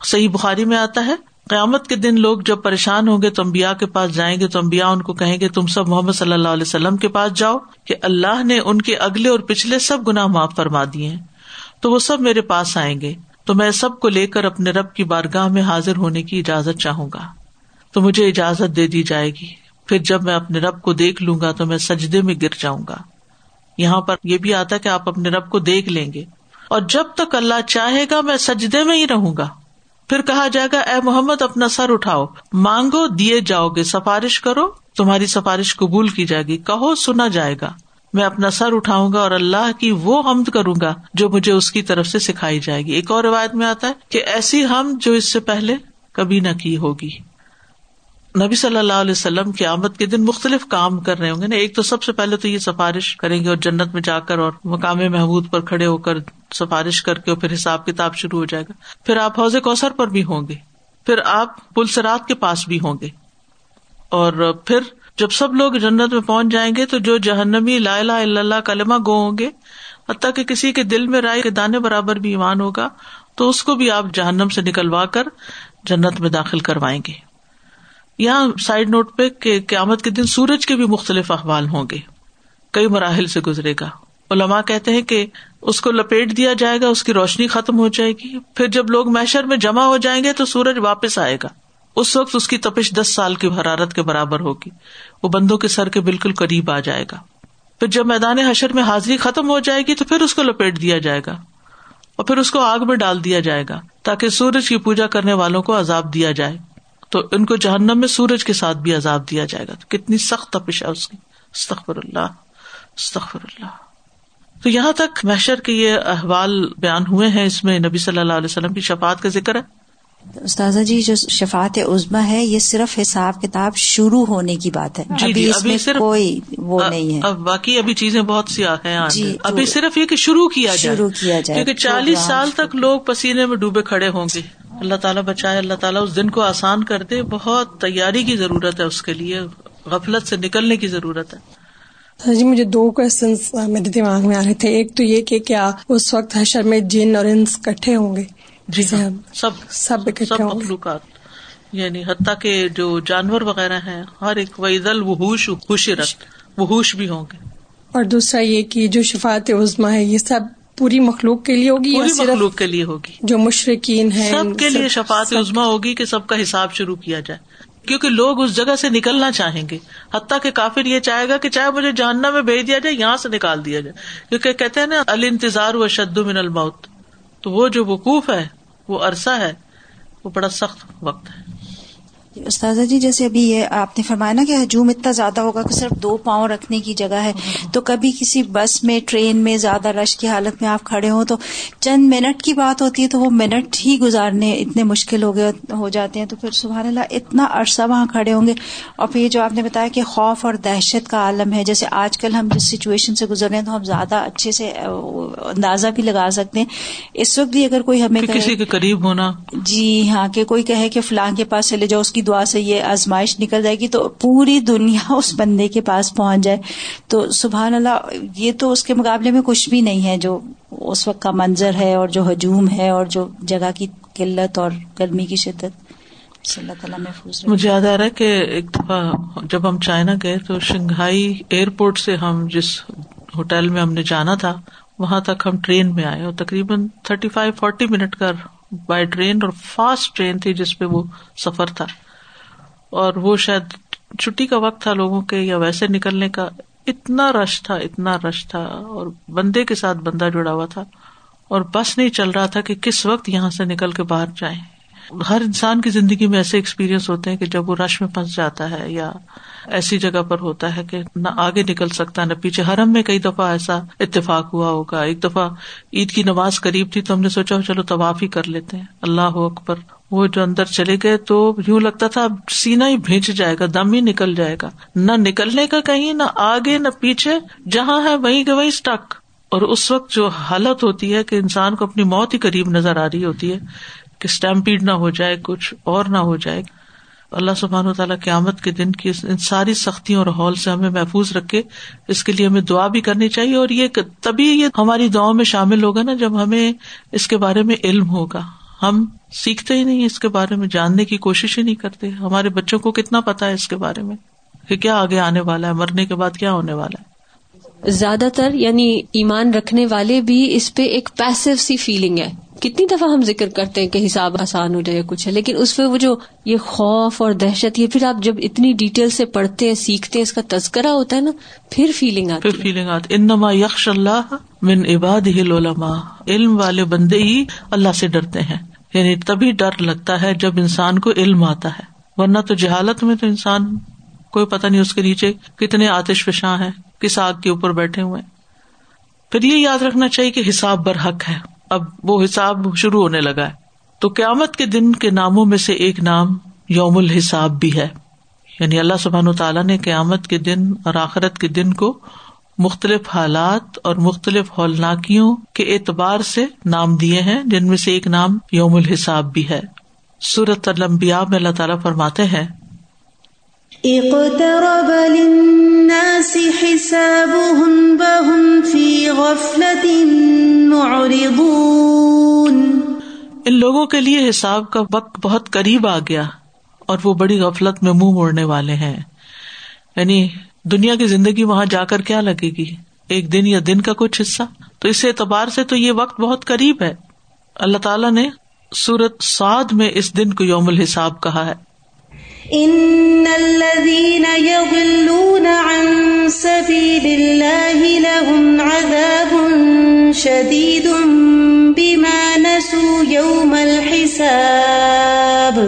Speaker 1: صحیح بخاری میں آتا ہے، قیامت کے دن لوگ جب پریشان ہوں گے تو امبیا کے پاس جائیں گے، تو امبیا ان کو کہیں گے، تم سب محمد صلی اللہ علیہ وسلم کے پاس جاؤ کہ اللہ نے ان کے اگلے اور پچھلے سب گنا معاف فرما دیے تو وہ سب میرے پاس آئیں گے۔ تو میں سب کو لے کر اپنے رب کی بارگاہ میں حاضر ہونے کی اجازت چاہوں گا۔ تو مجھے اجازت دے دی جائے گی۔ پھر جب میں اپنے رب کو دیکھ لوں گا تو میں سجدے میں گر جاؤں گا۔ یہاں پر یہ بھی آتا کہ آپ اپنے رب کو دیکھ لیں گے۔ اور جب تک اللہ چاہے گا میں سجدے میں ہی رہوں گا۔ پھر کہا جائے گا، اے محمد، اپنا سر اٹھاؤ۔ مانگو، دیے جاؤ گے۔ سفارش کرو، تمہاری سفارش قبول کی جائے گی۔ کہو، سنا جائے گا۔ میں اپنا سر اٹھاؤں گا اور اللہ کی وہ حمد کروں گا جو مجھے اس کی طرف سے سکھائی جائے گی۔ ایک اور روایت میں آتا ہے کہ ایسی ہم جو اس سے پہلے کبھی نہ کی ہوگی۔ نبی صلی اللہ علیہ وسلم کی آمد کے دن مختلف کام کر رہے ہوں گے نا۔ ایک تو سب سے پہلے تو یہ سفارش کریں گے اور جنت میں جا کر اور مقام محمود پر کھڑے ہو کر سفارش کر کے اور پھر حساب کتاب شروع ہو جائے گا۔ پھر آپ حوض کوثر پر بھی ہوں گے۔ پھر آپ پلسرات کے پاس بھی ہوں گے۔ اور پھر جب سب لوگ جنت میں پہنچ جائیں گے تو جو جہنمی لا اللہ کلمہ گو ہوں گے، حتیٰ کہ کسی کے دل میں رائے کے دانے برابر بھی ایمان ہوگا، تو اس کو بھی آپ جہنم سے نکلوا کر جنت میں داخل کروائیں گے۔ یہاں سائڈ نوٹ پہ کہ قیامت کے دن سورج کے بھی مختلف احوال ہوں گے۔ کئی مراحل سے گزرے گا۔ علماء کہتے ہیں کہ اس کو لپیٹ دیا جائے گا، اس کی روشنی ختم ہو جائے گی۔ پھر جب لوگ میشر میں جمع ہو جائیں گے تو سورج واپس آئے گا۔ اس وقت اس کی تپش دس سال کی حرارت کے برابر ہوگی۔ وہ بندوں کے سر کے بالکل قریب آ جائے گا۔ پھر جب میدان حشر میں حاضری ختم ہو جائے گی تو پھر اس کو لپیٹ دیا جائے گا۔ اور پھر اس کو آگ میں ڈال دیا جائے گا تاکہ سورج کی پوجا کرنے والوں کو عذاب دیا جائے۔ تو ان کو جہنم میں سورج کے ساتھ بھی عذاب دیا جائے گا۔ تو کتنی سخت تپش ہے اس کی۔ استخر اللہ استخر اللہ۔ تو یہاں تک محشر کے یہ احوال بیان ہوئے ہیں۔ اس میں نبی صلی اللہ علیہ وسلم کی شفات کا ذکر ہے۔
Speaker 3: استاذہ جی جو شفات عزما ہے یہ صرف حساب کتاب شروع ہونے کی بات ہے۔
Speaker 1: جی جی ابھی صرف
Speaker 3: کوئی وہ نہیں ہے۔
Speaker 1: اب باقی ابھی چیزیں بہت سی ہیں جی ابھی صرف یہ کہ شروع کیا جائے۔
Speaker 3: شروع کیا جائے۔
Speaker 1: کیونکہ چالیس سال تک لوگ پسینے میں ڈوبے کھڑے ہوں گے۔ اللہ تعالیٰ بچائے اللہ تعالیٰ اس دن کو آسان کر دے۔ بہت تیاری کی ضرورت ہے اس کے لیے۔ غفلت سے نکلنے کی ضرورت
Speaker 6: ہے۔ جی مجھے دو کوشچنس میرے دماغ میں آ رہے تھے۔ ایک تو یہ کہ کیا اس وقت حشر میں جن اور انس کٹھے ہوں گے؟
Speaker 1: جی ہاں سب سب سب مخلوقات یعنی حتیٰ کہ جو جانور وغیرہ ہیں ہر ایک ویزل وحوش خوشرت وحوش بھی ہوں گے۔
Speaker 6: اور دوسرا یہ کہ جو شفات عزما ہے یہ سب پوری مخلوق کے لیے ہوگی
Speaker 1: پوری مخلوق کے لیے ہوگی؟
Speaker 6: جو مشرقین ہے
Speaker 1: سب کے لیے شفات عزما ہوگی کہ سب کا حساب شروع کیا جائے۔ کیونکہ لوگ اس جگہ سے نکلنا چاہیں گے۔ حتیٰ کہ کافر یہ چاہے گا کہ چاہے مجھے جاننا میں بھیج دیا جائے یہاں سے نکال دیا جائے۔ کیونکہ کہتے ہیں نا انتظار و شد من الموت۔ تو وہ جو وقوف ہے وہ عرصہ ہے وہ بڑا سخت وقت ہے۔
Speaker 3: استاذہ جی جیسے ابھی یہ آپ نے فرمایا نا کہ ہجوم اتنا زیادہ ہوگا کہ صرف دو پاؤں رکھنے کی جگہ ہے تو کبھی کسی بس میں ٹرین میں زیادہ رش کی حالت میں آپ کھڑے ہوں تو چند منٹ کی بات ہوتی ہے تو وہ منٹ ہی گزارنے اتنے مشکل ہو گئے ہو جاتے ہیں تو پھر سبحان اللہ اتنا عرصہ وہاں کھڑے ہوں گے۔ اور پھر یہ جو آپ نے بتایا کہ خوف اور دہشت کا عالم ہے جیسے آج کل ہم جس سچویشن سے گزر رہے ہیں تو ہم زیادہ اچھے سے اندازہ بھی لگا سکتے ہیں۔ اس وقت بھی اگر کوئی ہمیں
Speaker 1: کسی کے قریب ہونا۔
Speaker 3: جی ہاں کہ کوئی کہے کہ فلاں کے پاس چلے جاؤ اس کی دعا سے یہ آزمائش نکل جائے گی تو پوری دنیا اس بندے کے پاس پہنچ جائے۔ تو سبحان اللہ، یہ تو اس کے مقابلے میں کچھ بھی نہیں ہے جو اس وقت کا منظر ہے اور جو ہجوم ہے اور جو جگہ کی قلت اور گرمی کی شدت۔ اللہ تعالیٰ محفوظ
Speaker 1: مجھے یاد آ رہا ہے کہ ایک دفعہ جب ہم چائنا گئے تو شنگھائی ایئرپورٹ سے ہم جس ہوٹل میں ہم نے جانا تھا، وہاں تک ہم ٹرین میں آئے اور تقریباً تھرٹی فائیو فورٹی منٹ کا بائی ٹرین اور فاسٹ ٹرین تھی جس پہ وہ سفر تھا۔ اور وہ شاید چھٹی کا وقت تھا لوگوں کے یا ویسے نکلنے کا، اتنا رش تھا، اتنا رش تھا اور بندے کے ساتھ بندہ جڑا ہوا تھا اور بس نہیں چل رہا تھا کہ کس وقت یہاں سے نکل کے باہر جائیں۔ ہر انسان کی زندگی میں ایسے ایکسپیرئنس ہوتے ہیں کہ جب وہ رش میں پھنس جاتا ہے یا ایسی جگہ پر ہوتا ہے کہ نہ آگے نکل سکتا، نہ پیچھے۔ حرم میں کئی دفعہ ایسا اتفاق ہوا ہوگا۔ ایک دفعہ عید کی نماز قریب تھی تو ہم نے سوچا چلو طواف ہی کر لیتے ہیں۔ اللہ اکبر۔ وہ جو اندر چلے گئے تو یوں لگتا تھا اب سینا ہی بھیج جائے گا، دم ہی نکل جائے گا۔ نہ نکلنے کا کہیں، نہ آگے، نہ پیچھے، جہاں ہے وہیں کے وہیں اسٹک اور اس وقت جو حالت ہوتی ہے کہ انسان کو اپنی موت ہی قریب نظر آ رہی ہوتی ہے کہ اسٹمپیڈ نہ ہو جائے، کچھ اور نہ ہو جائے۔ اللہ سبحان و تعالیٰ قیامت کے دن کی ان ساری سختیوں اور ہال سے ہمیں محفوظ رکھے۔ اس کے لیے ہمیں دعا بھی کرنی چاہیے۔ اور یہ تبھی یہ ہماری دعاؤں میں شامل ہوگا نا جب ہمیں اس کے بارے میں علم ہوگا۔ ہم سیکھتے ہی نہیں اس کے بارے میں جاننے کی کوشش ہی نہیں کرتے۔ ہمارے بچوں کو کتنا پتا ہے اس کے بارے میں کہ کیا آگے آنے والا ہے مرنے کے بعد کیا ہونے والا ہے۔
Speaker 5: زیادہ تر یعنی ایمان رکھنے والے بھی اس پہ ایک پیسو سی فیلنگ ہے۔ کتنی دفعہ ہم ذکر کرتے ہیں کہ حساب آسان ہو جائے کچھ ہے لیکن اس پہ وہ جو یہ خوف اور دہشت یہ پھر آپ جب اتنی ڈیٹیل سے پڑھتے ہیں سیکھتے ہیں اس کا تذکرہ ہوتا ہے نا پھر فیلنگ آتی
Speaker 1: پھر فیلنگ آتی انما یکش اللہ من عباد ہی علم والے بندے ہی اللہ سے ڈرتے ہیں۔ یعنی تبھی ڈر لگتا ہے جب انسان کو علم آتا ہے، ورنہ تو جہالت میں تو انسان کوئی پتہ نہیں اس کے نیچے کتنے آتش فشاں ہیں، کس آگ کے اوپر بیٹھے ہوئے پھر یہ یاد رکھنا چاہیے کہ حساب برحق ہے۔ اب وہ حساب شروع ہونے لگا ہے۔ تو قیامت کے دن کے ناموں میں سے ایک نام یوم الحساب بھی ہے۔ یعنی اللہ سبحان و تعالیٰ نے قیامت کے دن اور آخرت کے دن کو مختلف حالات اور مختلف ہولناکیوں کے اعتبار سے نام دیے ہیں جن میں سے ایک نام یوم الحساب بھی ہے۔ سورت المبیا میں اللہ تعالیٰ فرماتے ہیں ان لوگوں کے لیے حساب کا وقت بہت قریب آ گیا اور وہ بڑی غفلت میں منہ موڑنے والے ہیں۔ یعنی دنیا کی زندگی وہاں جا کر کیا لگے گی؟ ایک دن یا دن کا کچھ حصہ؟ تو اس اعتبار سے تو یہ وقت بہت قریب ہے۔ اللہ تعالیٰ نے سورت سعد میں اس دن کو یوم الحساب کہا ہے۔
Speaker 2: ان الذين يضلون عن سبيل الله لهم عذاب شديد بما نسوا يوم الحساب۔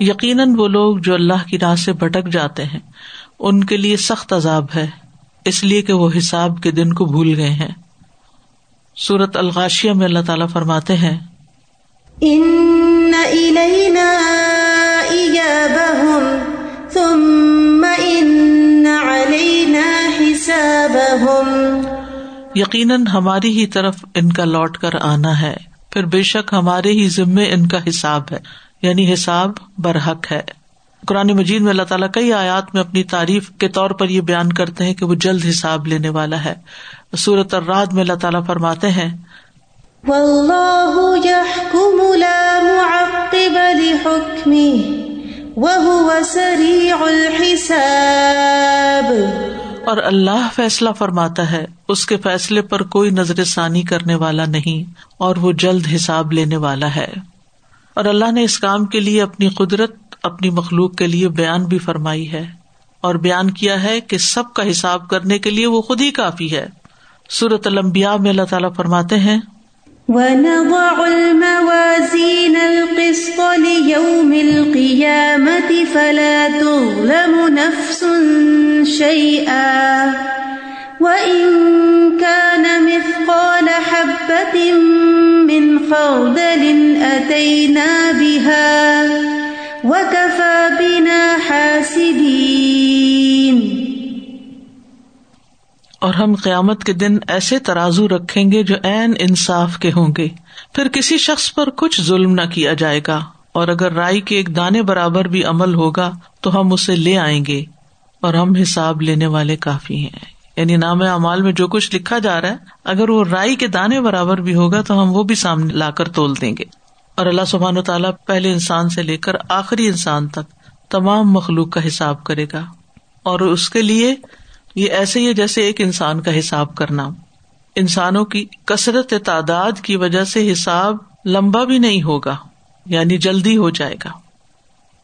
Speaker 1: یقیناً وہ لوگ جو اللہ کی راہ سے بھٹک جاتے ہیں ان کے لیے سخت عذاب ہے اس لیے کہ وہ حساب کے دن کو بھول گئے ہیں۔ سورت الغاشیہ میں اللہ تعالیٰ فرماتے ہیں یقیناً ہماری ہی طرف ان کا لوٹ کر آنا ہے پھر بے شک ہمارے ہی ذمے ان کا حساب ہے یعنی حساب برحق ہے۔ قرآن مجید میں اللہ تعالیٰ کئی آیات میں اپنی تعریف کے طور پر یہ بیان کرتے ہیں کہ وہ جلد حساب لینے والا ہے۔ سورت الراد میں اللہ تعالیٰ فرماتے ہیں اور اللہ فیصلہ فرماتا ہے اس کے فیصلے پر کوئی نظر ثانی کرنے والا نہیں اور وہ جلد حساب لینے والا ہے۔ اور اللہ نے اس کام کے لیے اپنی قدرت اپنی مخلوق کے لیے بیان بھی فرمائی ہے اور بیان کیا ہے کہ سب کا حساب کرنے کے لیے وہ خود ہی کافی ہے۔ سورت المبیا میں اللہ تعالیٰ فرماتے ہیں
Speaker 2: أتينا بها
Speaker 1: اور ہم قیامت کے دن ایسے ترازو رکھیں گے جو این انصاف کے ہوں گے۔ پھر کسی شخص پر کچھ ظلم نہ کیا جائے گا۔ اور اگر رائے کے ایک دانے برابر بھی عمل ہوگا تو ہم اسے لے آئیں گے۔ اور ہم حساب لینے والے کافی ہیں۔ یعنی نام امال میں جو کچھ لکھا جا رہا ہے، اگر وہ رائی کے دانے برابر بھی ہوگا تو ہم وہ بھی سامنے لا کر تول دیں گے۔ اور اللہ سبحان و تعالیٰ پہلے انسان سے لے کر آخری انسان تک تمام مخلوق کا حساب کرے گا۔ اور اس کے لیے یہ ایسے ہی جیسے ایک انسان کا حساب کرنا۔ انسانوں کی کثرت تعداد کی وجہ سے حساب لمبا بھی نہیں ہوگا یعنی جلدی ہو جائے گا۔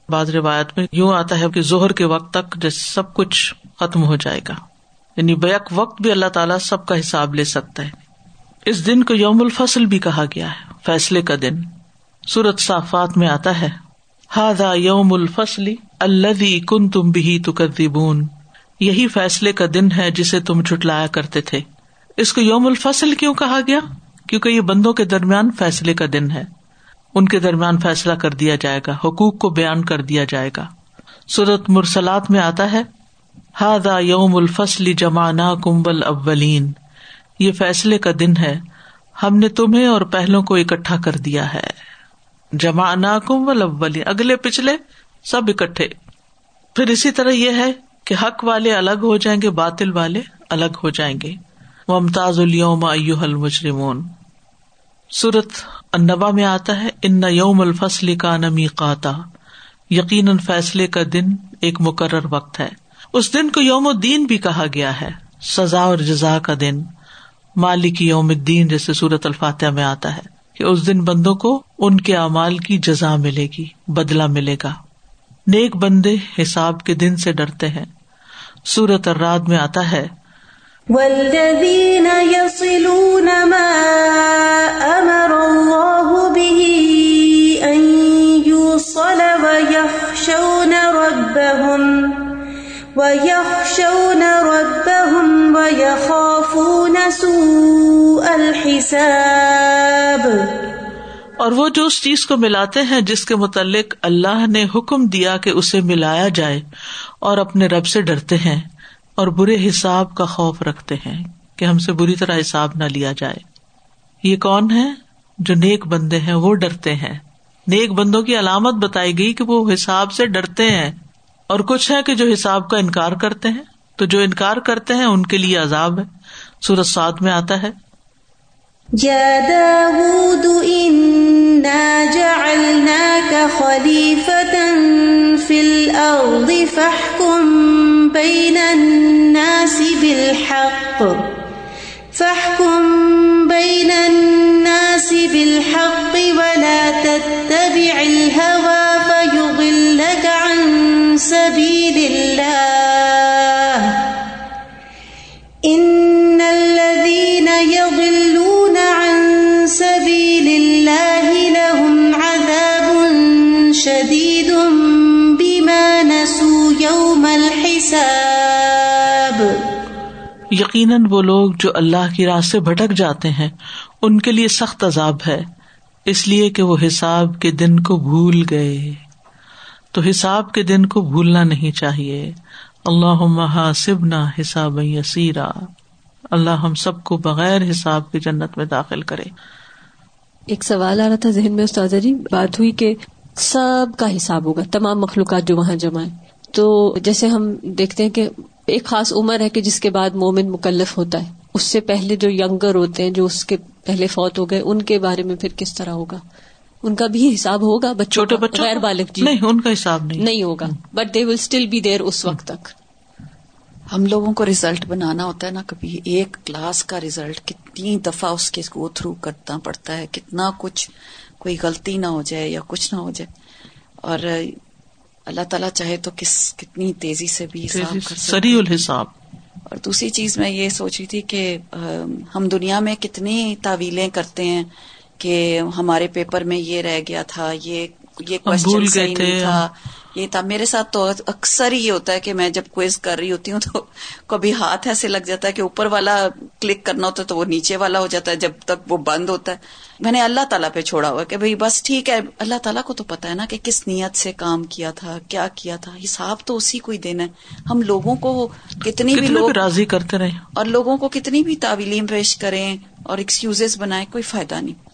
Speaker 1: بعض روایت میں یوں آتا ہے کہ زہر کے وقت تک جیسے سب کچھ ختم ہو جائے گا۔ یعنی بیک وقت بھی اللہ تعالیٰ سب کا حساب لے سکتا ہے۔ اس دن کو یوم الفصل بھی کہا گیا ہے، فیصلے کا دن۔ سورت صافات میں آتا ہے۔ ہاد یوم الفصلی اللہ کن تم بھی تکدیبون یہی فیصلے کا دن ہے جسے تم جٹلایا کرتے تھے۔ اس کو یوم الفصل کیوں کہا گیا؟ کیونکہ یہ بندوں کے درمیان فیصلے کا دن ہے۔ ان کے درمیان فیصلہ کر دیا جائے گا، حقوق کو بیان کر دیا جائے گا۔ سورت مرسلات میں آتا ہے۔ ہاد یوم الفصلی جمانا کمبل اولین یہ فیصلے کا دن ہے۔ ہم نے تمہیں اور پہلوں کو اکٹھا کر دیا ہے۔ جمع ناکم و اگلے پچھلے سب اکٹھے۔ پھر اسی طرح یہ ہے کہ حق والے الگ ہو جائیں گے، باطل والے الگ ہو جائیں گے۔ ممتاز الوم ایو المجرمون۔ سورت انبا میں آتا ہے، ان یوم الفصل کا نمی قاتا یقیناً فیصلے کا دن ایک مقرر وقت ہے۔ اس دن کو یوم الدین بھی کہا گیا ہے، سزا اور جزا کا دن۔ مالک یوم الدین جیسے سورت الفاتح میں آتا ہے۔ کہ اس دن بندوں کو ان کے اعمال کی جزا ملے گی بدلا ملے گا۔ نیک بندے حساب کے دن سے ڈرتے ہیں۔ سورت الراد میں آتا ہے،
Speaker 2: والذين يصلون ما أمر الله به أن يوصل ويخشون ربهم ويخشون ربهم ويخافون سوء الحساب۔
Speaker 1: اور وہ جو اس چیز کو ملاتے ہیں جس کے متعلق اللہ نے حکم دیا کہ اسے ملایا جائے اور اپنے رب سے ڈرتے ہیں اور برے حساب کا خوف رکھتے ہیں کہ ہم سے بری طرح حساب نہ لیا جائے۔ یہ کون ہے جو نیک بندے ہیں؟ وہ ڈرتے ہیں۔ نیک بندوں کی علامت بتائی گئی کہ وہ حساب سے ڈرتے ہیں۔ اور کچھ ہے کہ جو حساب کا انکار کرتے ہیں۔ تو جو انکار کرتے ہیں ان کے لیے عذاب ہے۔ سورت سعد میں آتا ہے۔
Speaker 2: بين الناس بالحق فاحكم بين الناس بالحق ولا تتبع الهوى فيضلك عن سبيل الله
Speaker 1: یقیناً وہ لوگ جو اللہ کی راہ سے بھٹک جاتے ہیں، ان کے لیے سخت عذاب ہے۔ اس لیے کہ وہ حساب کے دن کو بھول گئے۔ تو حساب کے دن کو بھولنا نہیں چاہیے۔ اللہ حاسب نہ حساب یسیرا۔ اللہ ہم سب کو بغیر حساب کی جنت میں داخل کرے۔
Speaker 5: ایک سوال آ رہا تھا ذہن میں استاد جی بات ہوئی کہ سب کا حساب ہوگا، تمام مخلوقات جو وہاں جمع ہے تو جیسے ہم دیکھتے ہیں کہ ایک خاص عمر ہے کہ جس کے بعد مومن مکلف ہوتا ہے۔ اس سے پہلے جو ینگر ہوتے ہیں جو اس کے پہلے فوت ہو گئے ان کے بارے میں پھر کس طرح ہوگا؟ ان کا بھی حساب ہوگا بچوں
Speaker 1: چھوٹے
Speaker 5: کا
Speaker 1: بچوں
Speaker 5: غیر
Speaker 1: کا؟
Speaker 5: بالغ جی۔
Speaker 1: نہیں ان کا حساب نہیں۔
Speaker 5: نہیں ہوگا۔ But they will still be there اس وقت تک۔
Speaker 4: ہم لوگوں کو ریزلٹ بنانا ہوتا ہے نا کبھی ایک کلاس کا ریزلٹ کتنی دفعہ اس کے گو تھرو کرنا پڑتا ہے کتنا کچھ کوئی غلطی نہ ہو جائے یا کچھ نہ ہو جائے۔ اور اللہ تعالیٰ چاہے تو کس کتنی تیزی سے بھی حساب
Speaker 1: سری الحساب۔
Speaker 4: اور دوسری چیز میں یہ سوچ رہی تھی کہ ہم دنیا میں کتنی تعویلیں کرتے ہیں کہ ہمارے پیپر میں یہ رہ گیا تھا یہ یہ کوشچن صحیح نہیں تھا۔ یہ تھا۔ میرے ساتھ تو اکثر ہی یہ ہوتا ہے کہ میں جب کوئز کر رہی ہوتی ہوں تو کبھی ہاتھ ایسے لگ جاتا ہے کہ اوپر والا کلک کرنا ہوتا ہے تو وہ نیچے والا ہو جاتا ہے جب تک وہ بند ہوتا ہے۔ میں نے اللہ تعالیٰ پہ چھوڑا ہوا کہ بھائی بس ٹھیک ہے۔ اللہ تعالیٰ کو تو پتا ہے نا کہ کس نیت سے کام کیا تھا کیا کیا تھا۔ حساب تو اسی کو ہی دینا ہے۔ ہم لوگوں کو کتنی بھی لوگ
Speaker 1: راضی کرتے رہے۔
Speaker 4: اور لوگوں کو کتنی بھی تعویلیں پیش کریں اور ایکسکیوز بنائیں کوئی فائدہ نہیں۔